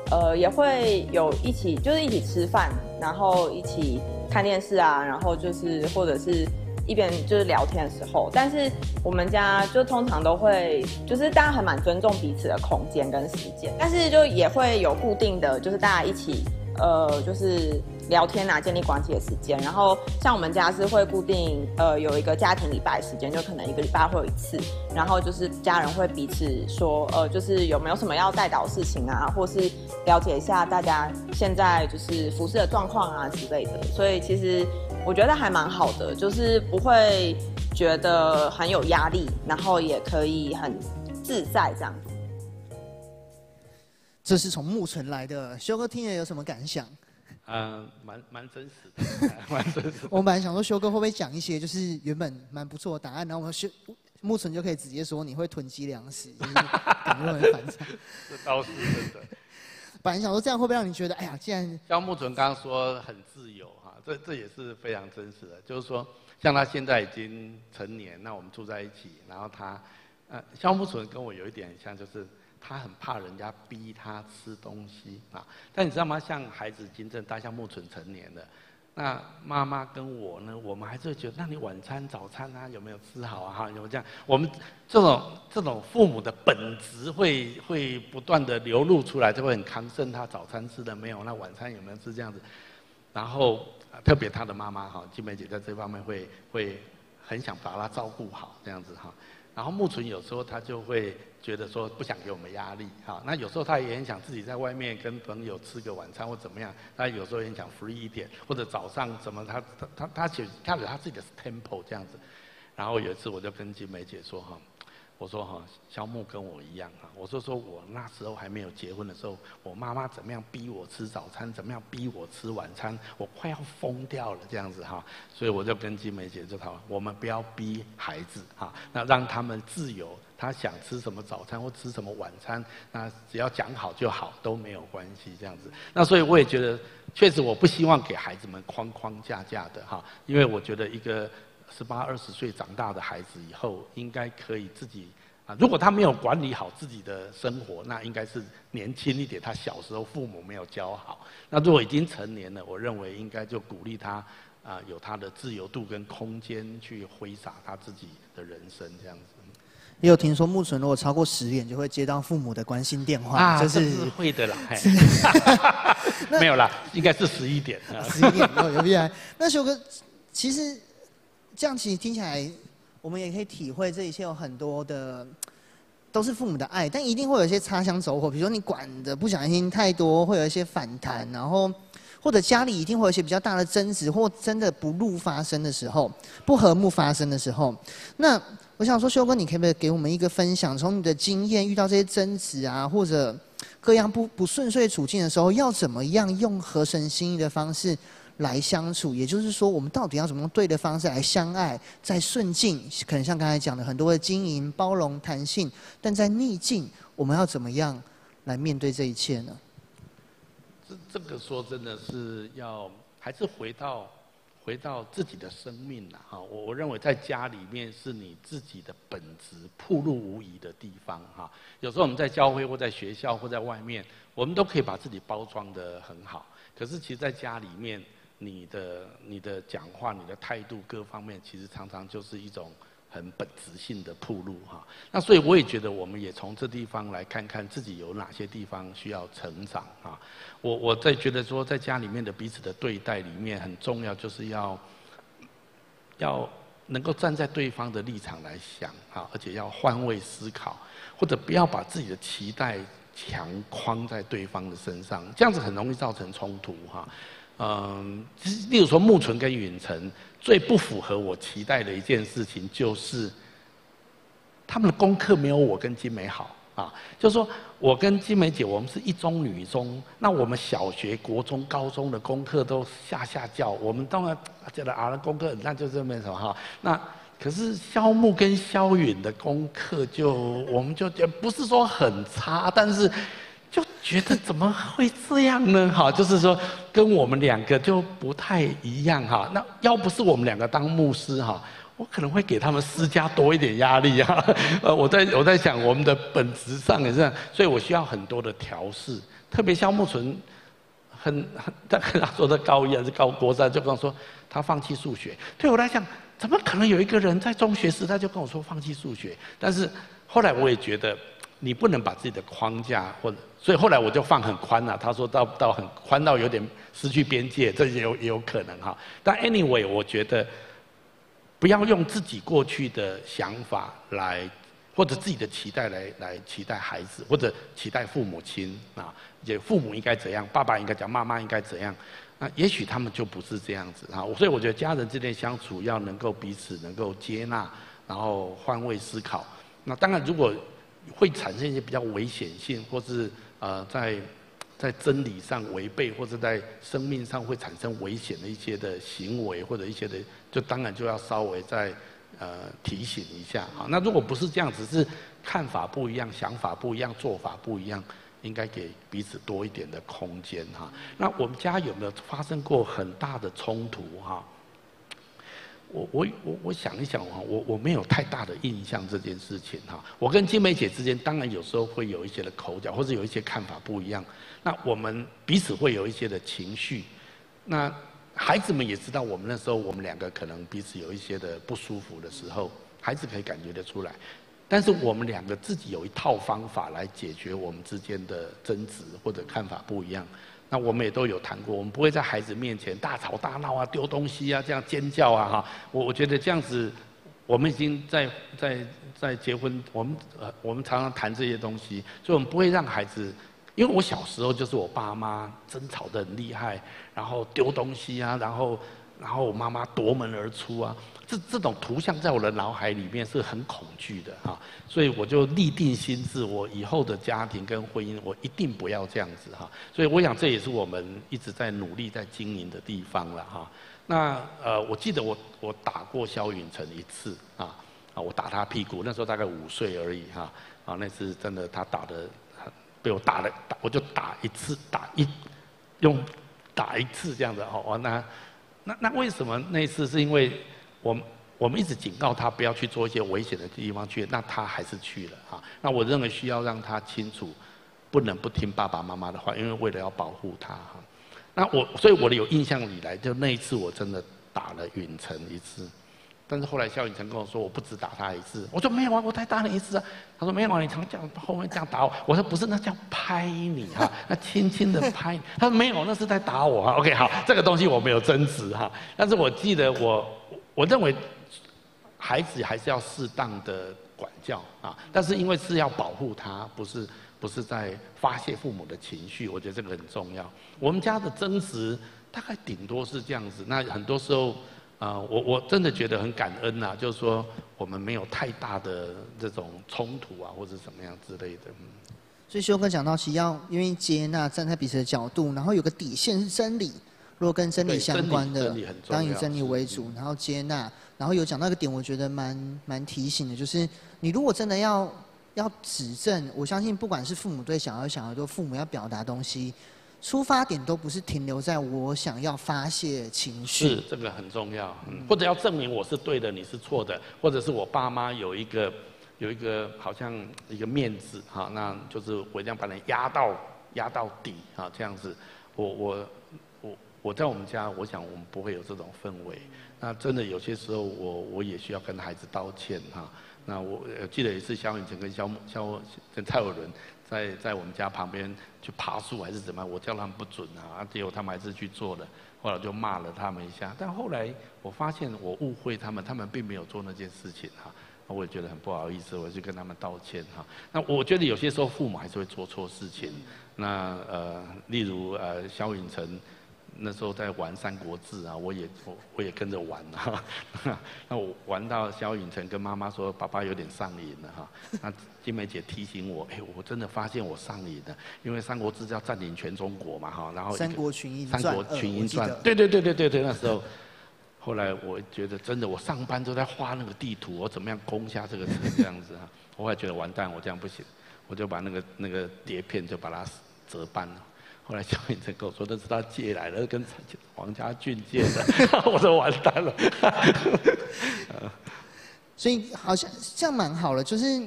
呃，也会有一起，就是一起吃饭，然后一起看电视啊，然后就是或者是一边就是聊天的时候，但是我们家就通常都会，就是大家还蛮尊重彼此的空间跟时间，但是就也会有固定的就是大家一起，呃，就是。聊天啊，建立关系的时间。然后像我们家是会固定，呃，有一个家庭礼拜时间，就可能一个礼拜会有一次。然后就是家人会彼此说，呃，就是有没有什么要带导事情啊，或是了解一下大家现在就是服侍的状况啊之类的。所以其实我觉得还蛮好的，就是不会觉得很有压力，然后也可以很自在这样子。这是从木存来的，修哥听了有什么感想？嗯，蛮蛮真实的，蛮真实的。我们本来想说，修哥会不会讲一些就是原本蛮不错的答案，然后我们修木存就可以直接说你会囤积粮食，就是 感觉很反常。这倒是真的。本来想说这样会不会让你觉得，哎呀，既然像木存刚刚说很自由哈，这这也是非常真实的。就是说，像他现在已经成年，那我们住在一起，然后他，呃，肖木存跟我有一点像，就是。他很怕人家逼他吃东西啊，但你知道吗？像孩子金正大，像木存成年了，那妈妈跟我呢，我们还是觉得，那你晚餐、早餐啊，有没有吃好啊？哈，有没有这样？我们这种这种父母的本质会会不断的流露出来，就会很抗胜他早餐吃了没有？那晚餐有没有吃这样子？然后特别他的妈妈哈，金梅姐在这方面会会很想把他照顾好这样子哈。然后木存有时候他就会觉得说不想给我们压力，哈，那有时候他也很想自己在外面跟朋友吃个晚餐或怎么样，他有时候也想 free 一点，或者早上怎么他他他他写他有他自己的 temple 这样子。然后有一次我就跟金梅姐说哈。我说哈，萧木跟我一样哈。我说说我那时候还没有结婚的时候，我妈妈怎么样逼我吃早餐，怎么样逼我吃晚餐，我快要疯掉了这样子哈。所以我就跟金梅姐就讨论，我们不要逼孩子哈，那让他们自由，他想吃什么早餐或吃什么晚餐，那只要讲好就好，都没有关系这样子。那所以我也觉得，确实我不希望给孩子们框框架架的哈，因为我觉得一个。十八二十岁长大的孩子以后应该可以自己啊，如果他没有管理好自己的生活，那应该是年轻一点，他小时候父母没有教好。那如果已经成年了，我认为应该就鼓励他啊，有他的自由度跟空间去挥洒他自己的人生这样子。也有听说木存如果超过十点就会接到父母的关心电话，啊、这是，是会的啦。没有啦，应该是十一点。十一点有有必要。那修哥，其实这样其实听起来，我们也可以体会这一切有很多的都是父母的爱，但一定会有一些擦枪走火，比如说你管的不小心太多，会有一些反弹，然后。或者家里一定会有一些比较大的争执，或真的不怒发生的时候，不和睦发生的时候，那我想说，修哥，你可不可以给我们一个分享？从你的经验，遇到这些争执啊，或者各样不不顺遂处境的时候，要怎么样用合神心意的方式来相处？也就是说，我们到底要怎么用对的方式来相爱，在顺境，可能像刚才讲的很多的经营、包容、弹性，但在逆境，我们要怎么样来面对这一切呢？这这个说真的是要还是回到回到自己的生命了哈，我我认为在家里面是你自己的本质暴露无遗的地方哈。有时候我们在教会或在学校或在外面，我们都可以把自己包装得很好，可是其实在家里面，你的你的讲话、你的态度各方面，其实常常就是一种。很本质性的铺路哈，那所以我也觉得，我们也从这地方来看看自己有哪些地方需要成长啊。我我在觉得说，在家里面的彼此的对待里面很重要，就是要要能够站在对方的立场来想啊，而且要换位思考，或者不要把自己的期待强框在对方的身上，这样子很容易造成冲突哈。嗯，例如说木纯跟允晨。最不符合我期待的一件事情，就是他们的功课没有我跟金梅好啊。就是说我跟金梅姐，我们是一中女中，那我们小学、国中、高中的功课都下下叫，我们当然觉得啊，功课那就这么什么哈。那可是萧木跟萧允的功课就，我们就觉得不是说很差，但是。就觉得怎么会这样呢？哈，就是说跟我们两个就不太一样哈。那要不是我们两个当牧师哈，我可能会给他们施加多一点压力啊。呃，我在我在想我们的本质上也是这样，所以我需要很多的调试。特别像木纯，很很他跟他说的高一还是高国三，就跟我说他放弃数学。对我来讲，怎么可能有一个人在中学时代就跟我说放弃数学？但是后来我也觉得。你不能把自己的框架或者，所以后来我就放很宽了。他说到到很宽到有点失去边界，这也有也有可能哈。但 anyway，我觉得不要用自己过去的想法来，或者自己的期待来来期待孩子，或者期待父母亲啊，也父母应该怎样，爸爸应该讲，妈妈应该怎样。那也许他们就不是这样子啊。所以我觉得家人之间相处要能够彼此能够接纳，然后换位思考。那当然如果。会产生一些比较危险性，或是呃在在真理上违背，或者在生命上会产生危险的一些的行为，或者一些的，就当然就要稍微再呃提醒一下哈。那如果不是这样，只是看法不一样、想法不一样、做法不一样，应该给彼此多一点的空间哈。那我们家有没有发生过很大的冲突哈？我我我我想一想哈，我我没有太大的印象这件事情哈。我跟金梅姐之间当然有时候会有一些的口角，或者有一些看法不一样。那我们彼此会有一些的情绪。那孩子们也知道，我们那时候我们两个可能彼此有一些的不舒服的时候，孩子可以感觉得出来。但是我们两个自己有一套方法来解决我们之间的争执或者看法不一样。那我们也都有谈过，我们不会在孩子面前大吵大闹啊、丢东西啊、这样尖叫啊哈。我我觉得这样子，我们已经在在在结婚，我们呃我们常常谈这些东西，所以我们不会让孩子，因为我小时候就是我爸妈争吵得很厉害，然后丢东西啊，然后然后我妈妈夺门而出啊。这这种图像在我的脑海里面是很恐惧的哈，所以我就立定心志，我以后的家庭跟婚姻，我一定不要这样子哈。所以我想这也是我们一直在努力在经营的地方了哈。那呃，我记得我我打过萧允成一次啊啊，我打他屁股，那时候大概五岁而已哈啊，那次真的他打的被我打了打，我就打一次打一用打一次这样子哦，那那那为什么那次是因为？我我们一直警告他不要去做一些危险的地方去，那他还是去了哈。那我认为需要让他清楚，不能不听爸爸妈妈的话，因为为了要保护他哈。那我所以我的有印象以来，就那一次我真的打了允晨一次。但是后来萧允成跟我说，我不止打他一次。我说没有啊，我才打你一次啊。他说没有啊，你常这样后面这样打我。我说不是，那叫拍你哈，那轻轻的拍你。他说没有，那是在打我啊。OK，好，这个东西我没有争执哈。但是我记得我，我认为孩子还是要适当的管教啊。但是因为是要保护他，不是不是在发泄父母的情绪。我觉得这个很重要。我们家的争执大概顶多是这样子。那很多时候。啊，我我真的觉得很感恩呐，就是说我们没有太大的这种冲突啊，或者怎么样之类的。嗯。所以修哥讲到，其实要愿意接纳，站在彼此的角度，然后有个底线是真理，如果跟真理相关的，当以真理为主，然后接纳，然后有讲到一个点，我觉得蛮蛮提醒的，就是你如果真的要要指正，我相信不管是父母对小孩，小孩对父母要表达东西。出发点都不是停留在我想要发泄情绪，是这个很重要，或者要证明我是对的，你是错的，或者是我爸妈有一个有一个好像一个面子哈，那就是我一定要把人压到压到底哈，这样子，我我我我在我们家，我想我们不会有这种氛围。那真的有些时候，我我也需要跟孩子道歉哈。那我记得一次萧允成跟萧萧跟蔡伟伦。在在我们家旁边去爬树还是怎么样？我叫他们不准啊，结果他们还是去做了，后来就骂了他们一下。但后来我发现我误会他们，他们并没有做那件事情哈，我也觉得很不好意思，我就跟他们道歉哈。那我觉得有些时候父母还是会做错事情，那呃，例如呃，萧允成。那时候在玩《三国志》啊，我也我我也跟着玩啊。那我玩到萧允成跟妈妈说：“爸爸有点上瘾了哈。”那金梅姐提醒我：“哎，我真的发现我上瘾了，因为《三国志》要占领全中国嘛哈。”然后《三国群英传》。三国群英传。对对对对对对，那时候，后来我觉得真的，我上班都在画那个地图，我怎么样攻下这个城这样子哈。我还觉得完蛋，我这样不行，我就把那个那个碟片就把它折半了。后来萧允成跟我说，那是他借来的，跟黄家俊借的。我说完蛋了。所以好像这样蛮好了，就是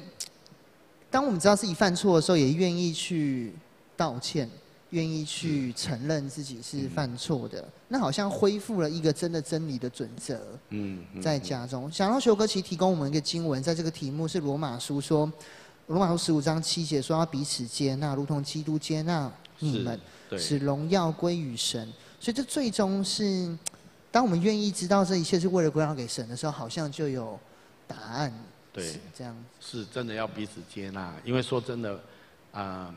当我们知道自己犯错的时候，也愿意去道歉，愿意去承认自己是犯错的，那好像恢复了一个真的真理的准则。嗯，在家中，想到修哥其实提供我们一个经文，在这个题目是罗马书说，罗马书十五章七节说要彼此接纳，如同基督接纳。你们使荣耀归于神，所以这最终是，当我们愿意知道这一切是为了归荣耀给神的时候，好像就有答案。对，这样是真的要彼此接纳，因为说真的，啊、呃。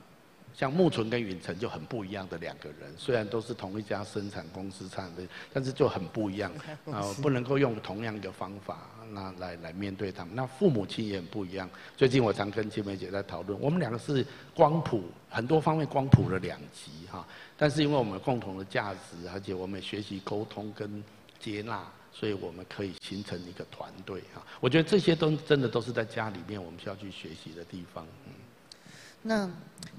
像木纯跟允成就很不一样的两个人，虽然都是同一家生产公司产的，但是就很不一样 啊，不能够用同样一个方法那来来面对他们。那父母亲也很不一样。最近我常跟青梅姐在讨论，我们两个是光谱很多方面光谱了两极哈，但是因为我们有共同的价值，而且我们学习沟通跟接纳，所以我们可以形成一个团队哈。我觉得这些都真的都是在家里面我们需要去学习的地方。嗯。那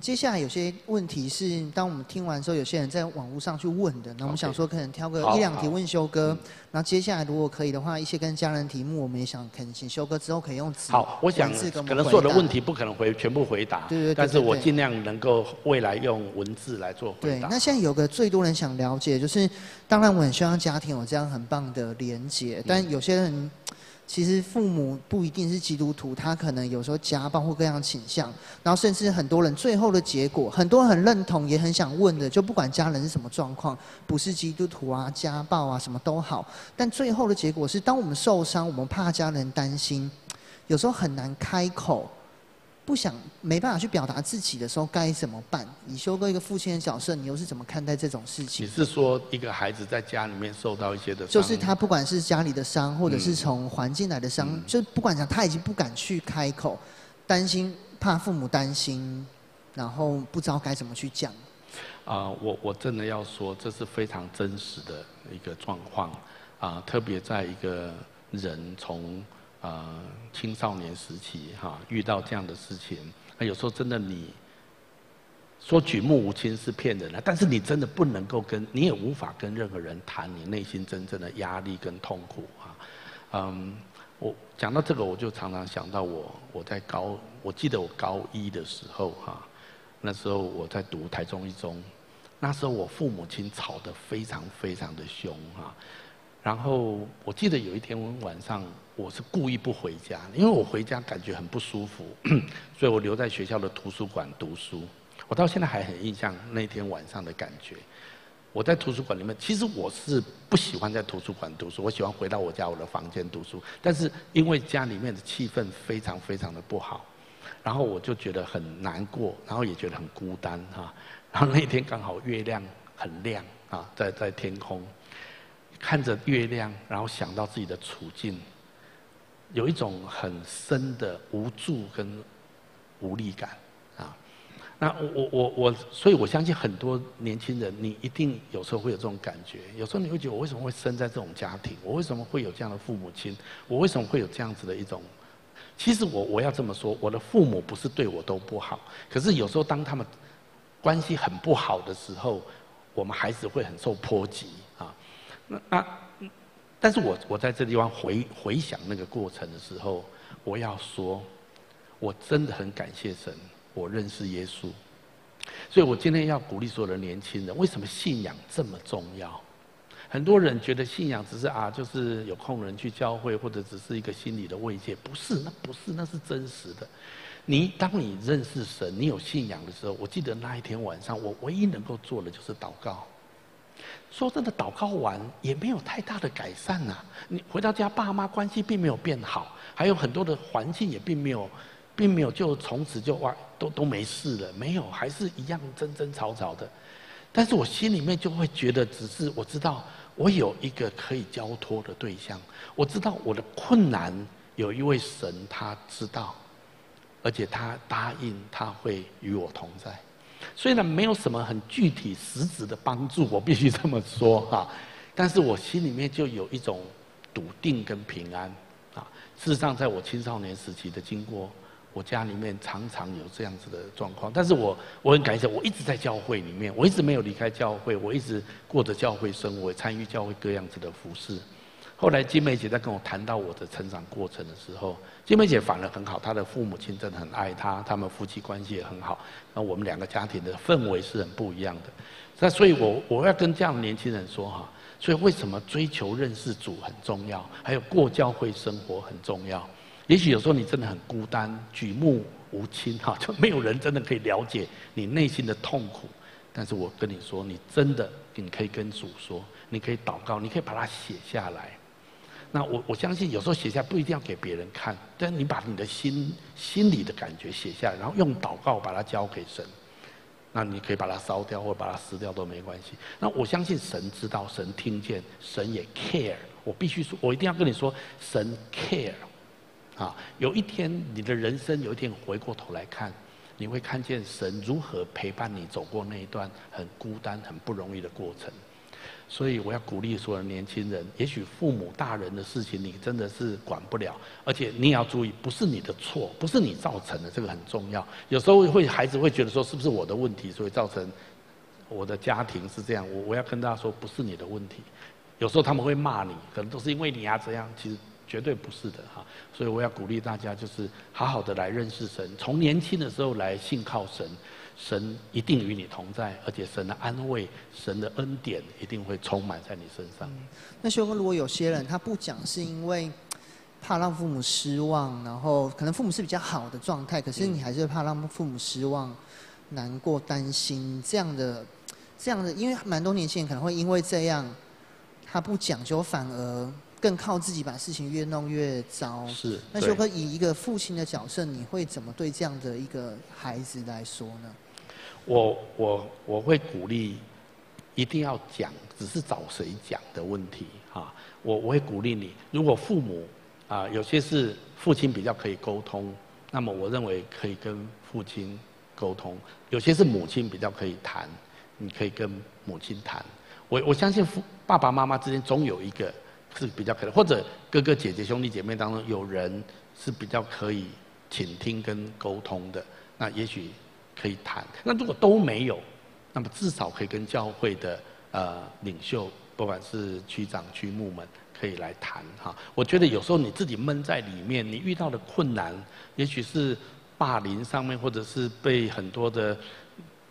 接下来有些问题是，当我们听完之后，有些人在网络上去问的。那我们想说，可能挑个一两题问修哥。然后接下来如果可以的话，一些跟家人题目，我们也想恳请修哥之后可以用词。好，我想可能所有的问题不可能回全部回答。对对对。但是我尽量能够未来用文字来做回答。对，那现在有个最多人想了解，就是当然我很希望家庭有这样很棒的连结，但有些人。其实父母不一定是基督徒，他可能有时候家暴或各样倾向，然后甚至很多人最后的结果，很多人很认同，也很想问的，就不管家人是什么状况，不是基督徒啊，家暴啊，什么都好，但最后的结果是，当我们受伤，我们怕家人担心，有时候很难开口。不想没办法去表达自己的时候该怎么办？你修哥一个父亲的角色，你又是怎么看待这种事情？你是说一个孩子在家里面受到一些的，就是他不管是家里的伤，或者是从环境来的伤，嗯、就不管讲他已经不敢去开口，担心怕父母担心，然后不知道该怎么去讲。啊、呃，我我真的要说，这是非常真实的一个状况啊，特别在一个人从。呃，青少年时期哈，遇到这样的事情，那有时候真的你说举目无亲是骗人的，但是你真的不能够跟，你也无法跟任何人谈你内心真正的压力跟痛苦啊。嗯，我讲到这个，我就常常想到我我在高，我记得我高一的时候哈，那时候我在读台中一中，那时候我父母亲吵得非常非常的凶哈。然后我记得有一天晚上，我是故意不回家，因为我回家感觉很不舒服，所以我留在学校的图书馆读书。我到现在还很印象那天晚上的感觉。我在图书馆里面，其实我是不喜欢在图书馆读书，我喜欢回到我家我的房间读书。但是因为家里面的气氛非常非常的不好，然后我就觉得很难过，然后也觉得很孤单哈。然后那天刚好月亮很亮啊，在在天空，看着月亮，然后想到自己的处境，有一种很深的无助跟无力感啊。那我我我，所以我相信很多年轻人，你一定有时候会有这种感觉。有时候你会觉得，我为什么会生在这种家庭？我为什么会有这样的父母亲？我为什么会有这样子的一种？其实我我要这么说，我的父母不是对我都不好，可是有时候当他们关系很不好的时候，我们孩子会很受波及。那那，但是我我在这地方回回想那个过程的时候，我要说，我真的很感谢神。我认识耶稣，所以我今天要鼓励所有的年轻人。为什么信仰这么重要？很多人觉得信仰只是啊，就是有空人去教会，或者只是一个心理的慰藉。不是，那不是，那是真实的。你当你认识神，你有信仰的时候，我记得那一天晚上，我唯一能够做的就是祷告。说真的，祷告完也没有太大的改善呐。你回到家，爸妈关系并没有变好，还有很多的环境也并没有。并没有，就从此就哇，都都没事了，没有，还是一样争争吵吵的。但是我心里面就会觉得，只是我知道我有一个可以交托的对象，我知道我的困难有一位神他知道，而且他答应他会与我同在。虽然没有什么很具体实质的帮助，我必须这么说哈，但是我心里面就有一种笃定跟平安啊。事实上，在我青少年时期的经过。我家里面常常有这样子的状况，但是我我很感谢，我一直在教会里面，我一直没有离开教会，我一直过着教会生活，参与教会各样子的服事。后来金梅姐在跟我谈到我的成长过程的时候，金梅姐反而很好，她的父母亲真的很爱她，他们夫妻关系也很好，那我们两个家庭的氛围是很不一样的。那所以我我要跟这样的年轻人说哈，所以为什么追求认识主很重要，还有过教会生活很重要。也许有时候你真的很孤单，举目无亲哈，就没有人真的可以了解你内心的痛苦。但是我跟你说，你真的你可以跟主说，你可以祷告，你可以把它写下来。那我我相信有时候写下不一定要给别人看，但你把你的心心里的感觉写下来，然后用祷告把它交给神。那你可以把它烧掉或把它撕掉都没关系。那我相信神知道，神听见，神也 care。我必须说，我一定要跟你说，神 care。啊，有一天你的人生有一天回过头来看，你会看见神如何陪伴你走过那一段很孤单、很不容易的过程。所以我要鼓励所有年轻人，也许父母大人的事情你真的是管不了，而且你也要注意，不是你的错，不是你造成的，这个很重要。有时候会孩子会觉得说，是不是我的问题，所以造成我的家庭是这样？我我要跟大家说，不是你的问题。有时候他们会骂你，可能都是因为你啊这样，其实。绝对不是的哈，所以我要鼓励大家，就是好好的来认识神，从年轻的时候来信靠神，神一定与你同在，而且神的安慰、神的恩典一定会充满在你身上。嗯、那修哥，如果有些人他不讲，是因为怕让父母失望，然后可能父母是比较好的状态，可是你还是怕让父母失望、难过、担心这样的、这样的，因为蛮多年轻人可能会因为这样，他不讲究反而。更靠自己把事情越弄越糟。是。那修哥以一个父亲的角色，你会怎么对这样的一个孩子来说呢？我我我会鼓励，一定要讲，只是找谁讲的问题哈。我我会鼓励你，如果父母啊有些是父亲比较可以沟通，那么我认为可以跟父亲沟通；有些是母亲比较可以谈，你可以跟母亲谈。我我相信父爸爸妈妈之间总有一个。是比较可能，或者哥哥姐姐兄弟姐妹当中有人是比较可以倾听跟沟通的，那也许可以谈。那如果都没有，那么至少可以跟教会的呃领袖，不管是区长区牧们，可以来谈哈。我觉得有时候你自己闷在里面，你遇到的困难，也许是霸凌上面，或者是被很多的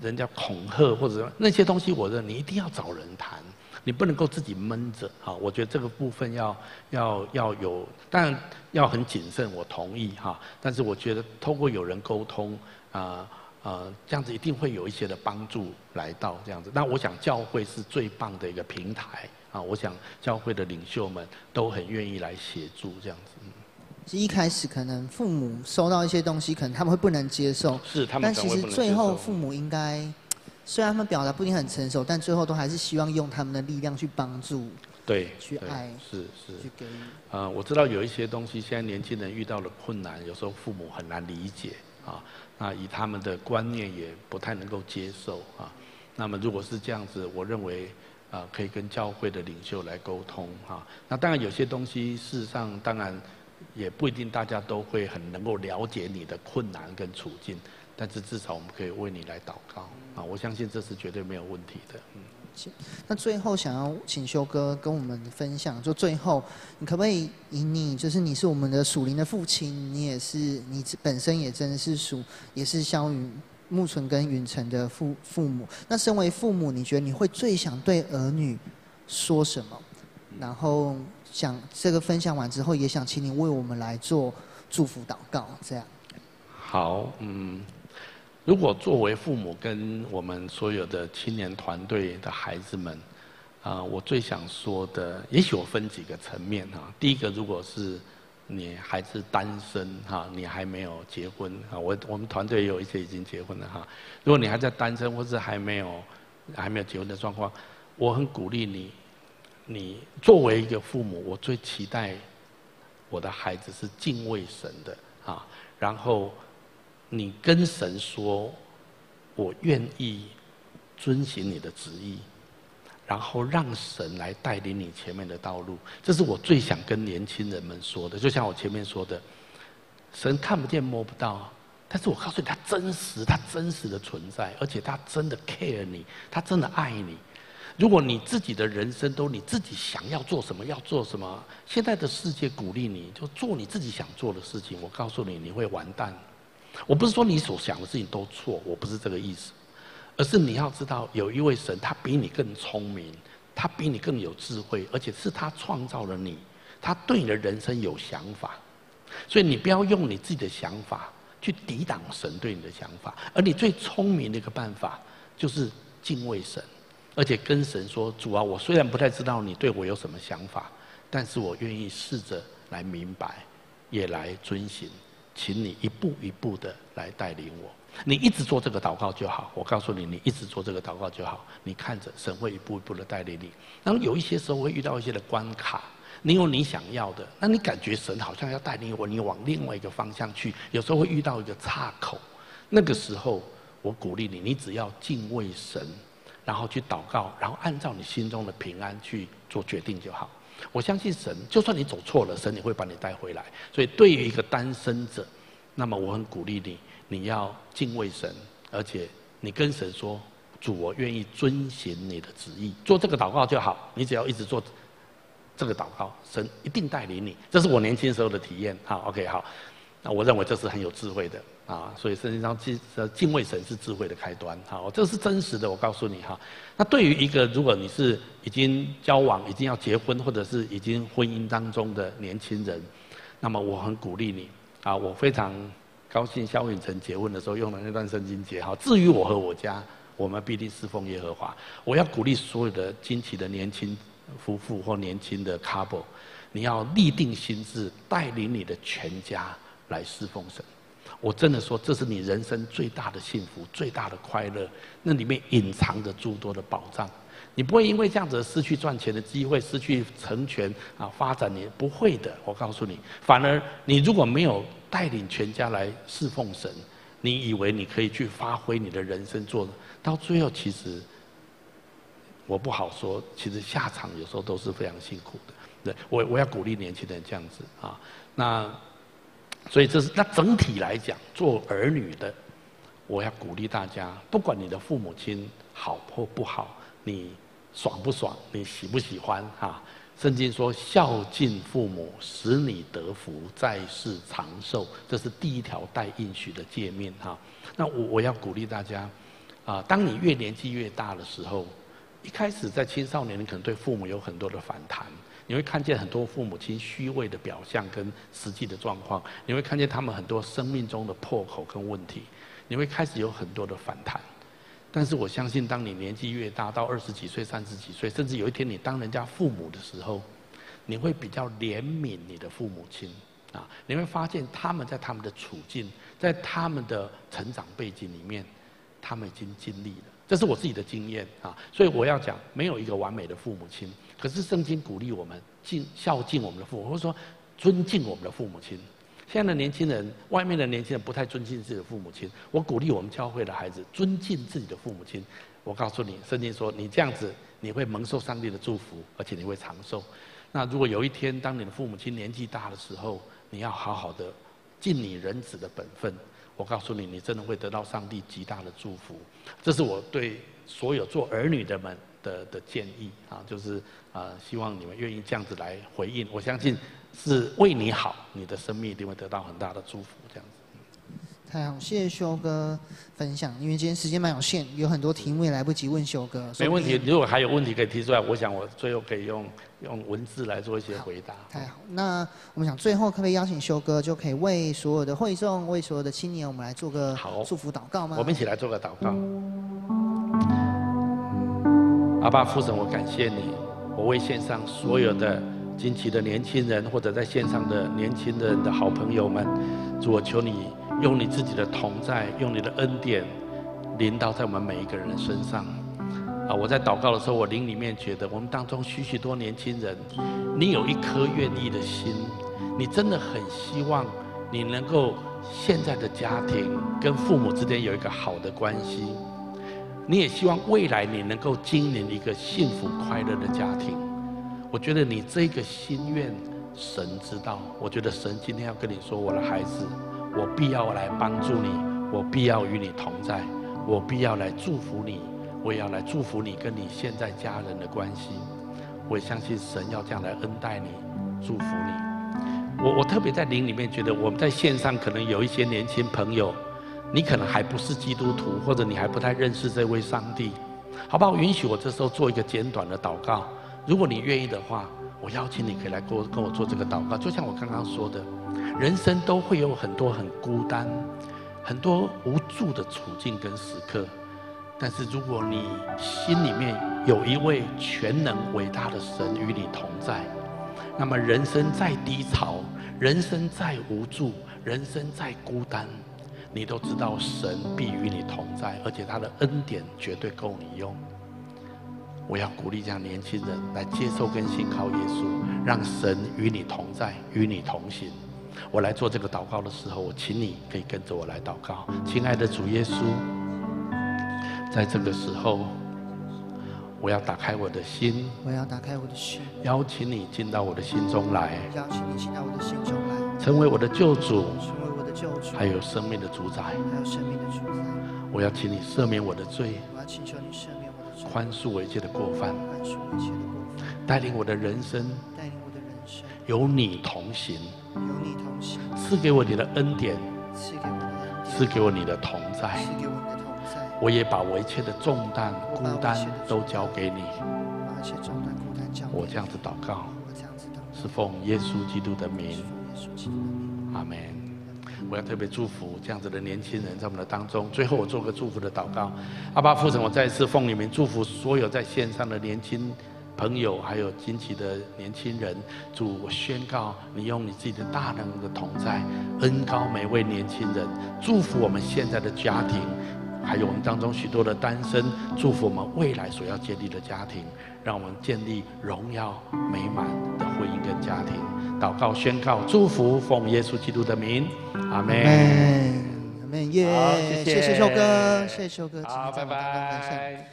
人家恐吓，或者那些东西，我认为你一定要找人谈。你不能够自己闷着哈。我觉得这个部分要要要有，但要很谨慎，我同意哈。但是我觉得通过有人沟通啊啊，这样子一定会有一些的帮助来到这样子。那我想教会是最棒的一个平台啊，我想教会的领袖们都很愿意来协助这样子。是一开始可能父母收到一些东西，可能他们会不能接受。是他们。但其实最后父母应该，虽然他们表达不一定很成熟，但最后都还是希望用他们的力量去帮助。对。去爱。是是。去给予。啊，我知道有一些东西，现在年轻人遇到了困难，有时候父母很难理解啊。那以他们的观念也不太能够接受啊。那么如果是这样子，我认为啊，可以跟教会的领袖来沟通啊。那当然有些东西，事实上当然。也不一定大家都会很能够了解你的困难跟处境，但是至少我们可以为你来祷告啊！我相信这是绝对没有问题的。嗯，那最后想要请修哥跟我们分享，就最后你可不可以以你就是你是我们的属灵的父亲，你也是你本身也真的是属也是萧云木纯跟云晨的父父母。那身为父母，你觉得你会最想对儿女说什么？然后。想这个分享完之后，也想请你为我们来做祝福祷告，这样。好，嗯，如果作为父母跟我们所有的青年团队的孩子们，啊、我最想说的，也许我分几个层面哈。第一个，如果是你还是单身哈，你还没有结婚啊，我我们团队有一些已经结婚了哈。如果你还在单身或是还没有还没有结婚的状况，我很鼓励你。你作为一个父母，我最期待我的孩子是敬畏神的啊。然后你跟神说：“我愿意遵行你的旨意。”然后让神来带领你前面的道路。这是我最想跟年轻人们说的。就像我前面说的，神看不见摸不到，但是我告诉你，他真实，他真实的存在，而且他真的 care 你，他真的爱你。如果你自己的人生都你自己想要做什么要做什么，现在的世界鼓励你就做你自己想做的事情，我告诉你你会完蛋。我不是说你所想的事情都错，我不是这个意思，而是你要知道有一位神，他比你更聪明，他比你更有智慧，而且是他创造了你，他对你的人生有想法，所以你不要用你自己的想法去抵挡神对你的想法，而你最聪明的一个办法就是敬畏神。而且跟神说：“主啊，我虽然不太知道你对我有什么想法，但是我愿意试着来明白，也来遵行，请你一步一步的来带领我。你一直做这个祷告就好。我告诉你，你一直做这个祷告就好。你看着神会一步一步的带领你。然后有一些时候会遇到一些的关卡，你有你想要的，那你感觉神好像要带领我，你往另外一个方向去。有时候会遇到一个岔口，那个时候我鼓励你，你只要敬畏神。”然后去祷告，然后按照你心中的平安去做决定就好。我相信神，就算你走错了，神也会把你带回来。所以对于一个单身者，那么我很鼓励你，你要敬畏神，而且你跟神说：“主，我愿意遵循你的旨意，做这个祷告就好。”你只要一直做这个祷告，神一定带领你。这是我年轻时候的体验。好，OK，好。那我认为这是很有智慧的。啊，所以圣经上敬呃敬畏神是智慧的开端，好，这是真实的。我告诉你哈，那对于一个如果你是已经交往、已经要结婚，或者是已经婚姻当中的年轻人，那么我很鼓励你啊，我非常高兴萧云辰结婚的时候用的那段圣经节哈。至于我和我家，我们必定侍奉耶和华。我要鼓励所有的惊奇的年轻夫妇或年轻的 couple，你要立定心志，带领你的全家来侍奉神。我真的说，这是你人生最大的幸福、最大的快乐。那里面隐藏着诸多的宝藏，你不会因为这样子失去赚钱的机会、失去成全啊发展，你不会的。我告诉你，反而你如果没有带领全家来侍奉神，你以为你可以去发挥你的人生做，做到最后，其实我不好说。其实下场有时候都是非常辛苦的。对，我我要鼓励年轻人这样子啊，那。所以这是那整体来讲，做儿女的，我要鼓励大家，不管你的父母亲好或不好，你爽不爽，你喜不喜欢哈？圣经说孝敬父母，使你得福，在世长寿，这是第一条带应许的诫命哈。那我我要鼓励大家，啊，当你越年纪越大的时候，一开始在青少年，你可能对父母有很多的反弹，你会看见很多父母亲虚伪的表象跟实际的状况，你会看见他们很多生命中的破口跟问题，你会开始有很多的反弹。但是我相信，当你年纪越大，到二十几岁、三十几岁，甚至有一天你当人家父母的时候，你会比较怜悯你的父母亲啊！你会发现他们在他们的处境，在他们的成长背景里面，他们已经尽力了。这是我自己的经验啊！所以我要讲，没有一个完美的父母亲。可是圣经鼓励我们敬孝敬我们的父母，或者说尊敬我们的父母亲。现在的年轻人，外面的年轻人不太尊敬自己的父母亲。我鼓励我们教会的孩子尊敬自己的父母亲。我告诉你，圣经说你这样子，你会蒙受上帝的祝福，而且你会长寿。那如果有一天，当你的父母亲年纪大的时候，你要好好的尽你人子的本分。我告诉你，你真的会得到上帝极大的祝福。这是我对所有做儿女的们的的建议啊，就是啊、呃，希望你们愿意这样子来回应。我相信。是为你好，你的生命一定会得到很大的祝福。这样子，太好，谢谢修哥分享。因为今天时间蛮有限，有很多题目也来不及问修哥。没问题，如果还有问题可以提出来，我想我最后可以用用文字来做一些回答。太好，那我们想最后可不可以邀请修哥，就可以为所有的会众，为所有的青年，我们来做个祝福祷告吗？我们一起来做个祷告。阿爸父神，我感谢你，我为线上所有的。惊奇的年轻人，或者在线上的年轻人的好朋友们，主，我求你用你自己的同在，用你的恩典临到在我们每一个人的身上。啊，我在祷告的时候，我灵里面觉得，我们当中许许多年轻人，你有一颗愿意的心，你真的很希望你能够现在的家庭跟父母之间有一个好的关系，你也希望未来你能够经营一个幸福快乐的家庭。我觉得你这个心愿，神知道。我觉得神今天要跟你说，我的孩子，我必要来帮助你，我必要与你同在，我必要来祝福你，我也要来祝福你跟你现在家人的关系。我也相信神要这样来恩待你，祝福你。我我特别在灵里面觉得，我们在线上可能有一些年轻朋友，你可能还不是基督徒，或者你还不太认识这位上帝，好不好？允许我这时候做一个简短的祷告。如果你愿意的话，我邀请你可以来跟我跟我做这个祷告。就像我刚刚说的，人生都会有很多很孤单、很多无助的处境跟时刻。但是如果你心里面有一位全能伟大的神与你同在，那么人生再低潮，人生再无助，人生再孤单，你都知道神必与你同在，而且他的恩典绝对够你用。我要鼓励这样年轻人来接受跟信靠耶稣，让神与你同在，与你同行。我来做这个祷告的时候，我请你可以跟着我来祷告。亲爱的主耶稣，在这个时候，我要打开我的心，我要打开我的心，邀请你进到我的心中来，邀请你进到我的心中来，成为我的救主，救主，还有生命的主宰，还有生命的主宰。我要请你赦免我的罪，我要请求你赦免。宽恕我一切的过犯，带领我的人生，有你同行，赐给我你的恩典，赐给我你的同在，我也把我一切的重担、孤单都交给你。我这样子祷告，是奉耶稣基督的名，阿门。我要特别祝福这样子的年轻人在我们的当中。最后，我做个祝福的祷告。阿爸父神，我再一次奉你名祝福所有在线上的年轻朋友，还有惊奇的年轻人。主，我宣告你用你自己的大能的同在，恩膏每位年轻人，祝福我们现在的家庭，还有我们当中许多的单身，祝福我们未来所要建立的家庭，让我们建立荣耀美满的婚姻跟家庭。祷告、宣告、祝福，奉耶稣基督的名，阿门。阿门。耶，谢谢秀哥，谢谢秀哥，好，拜拜。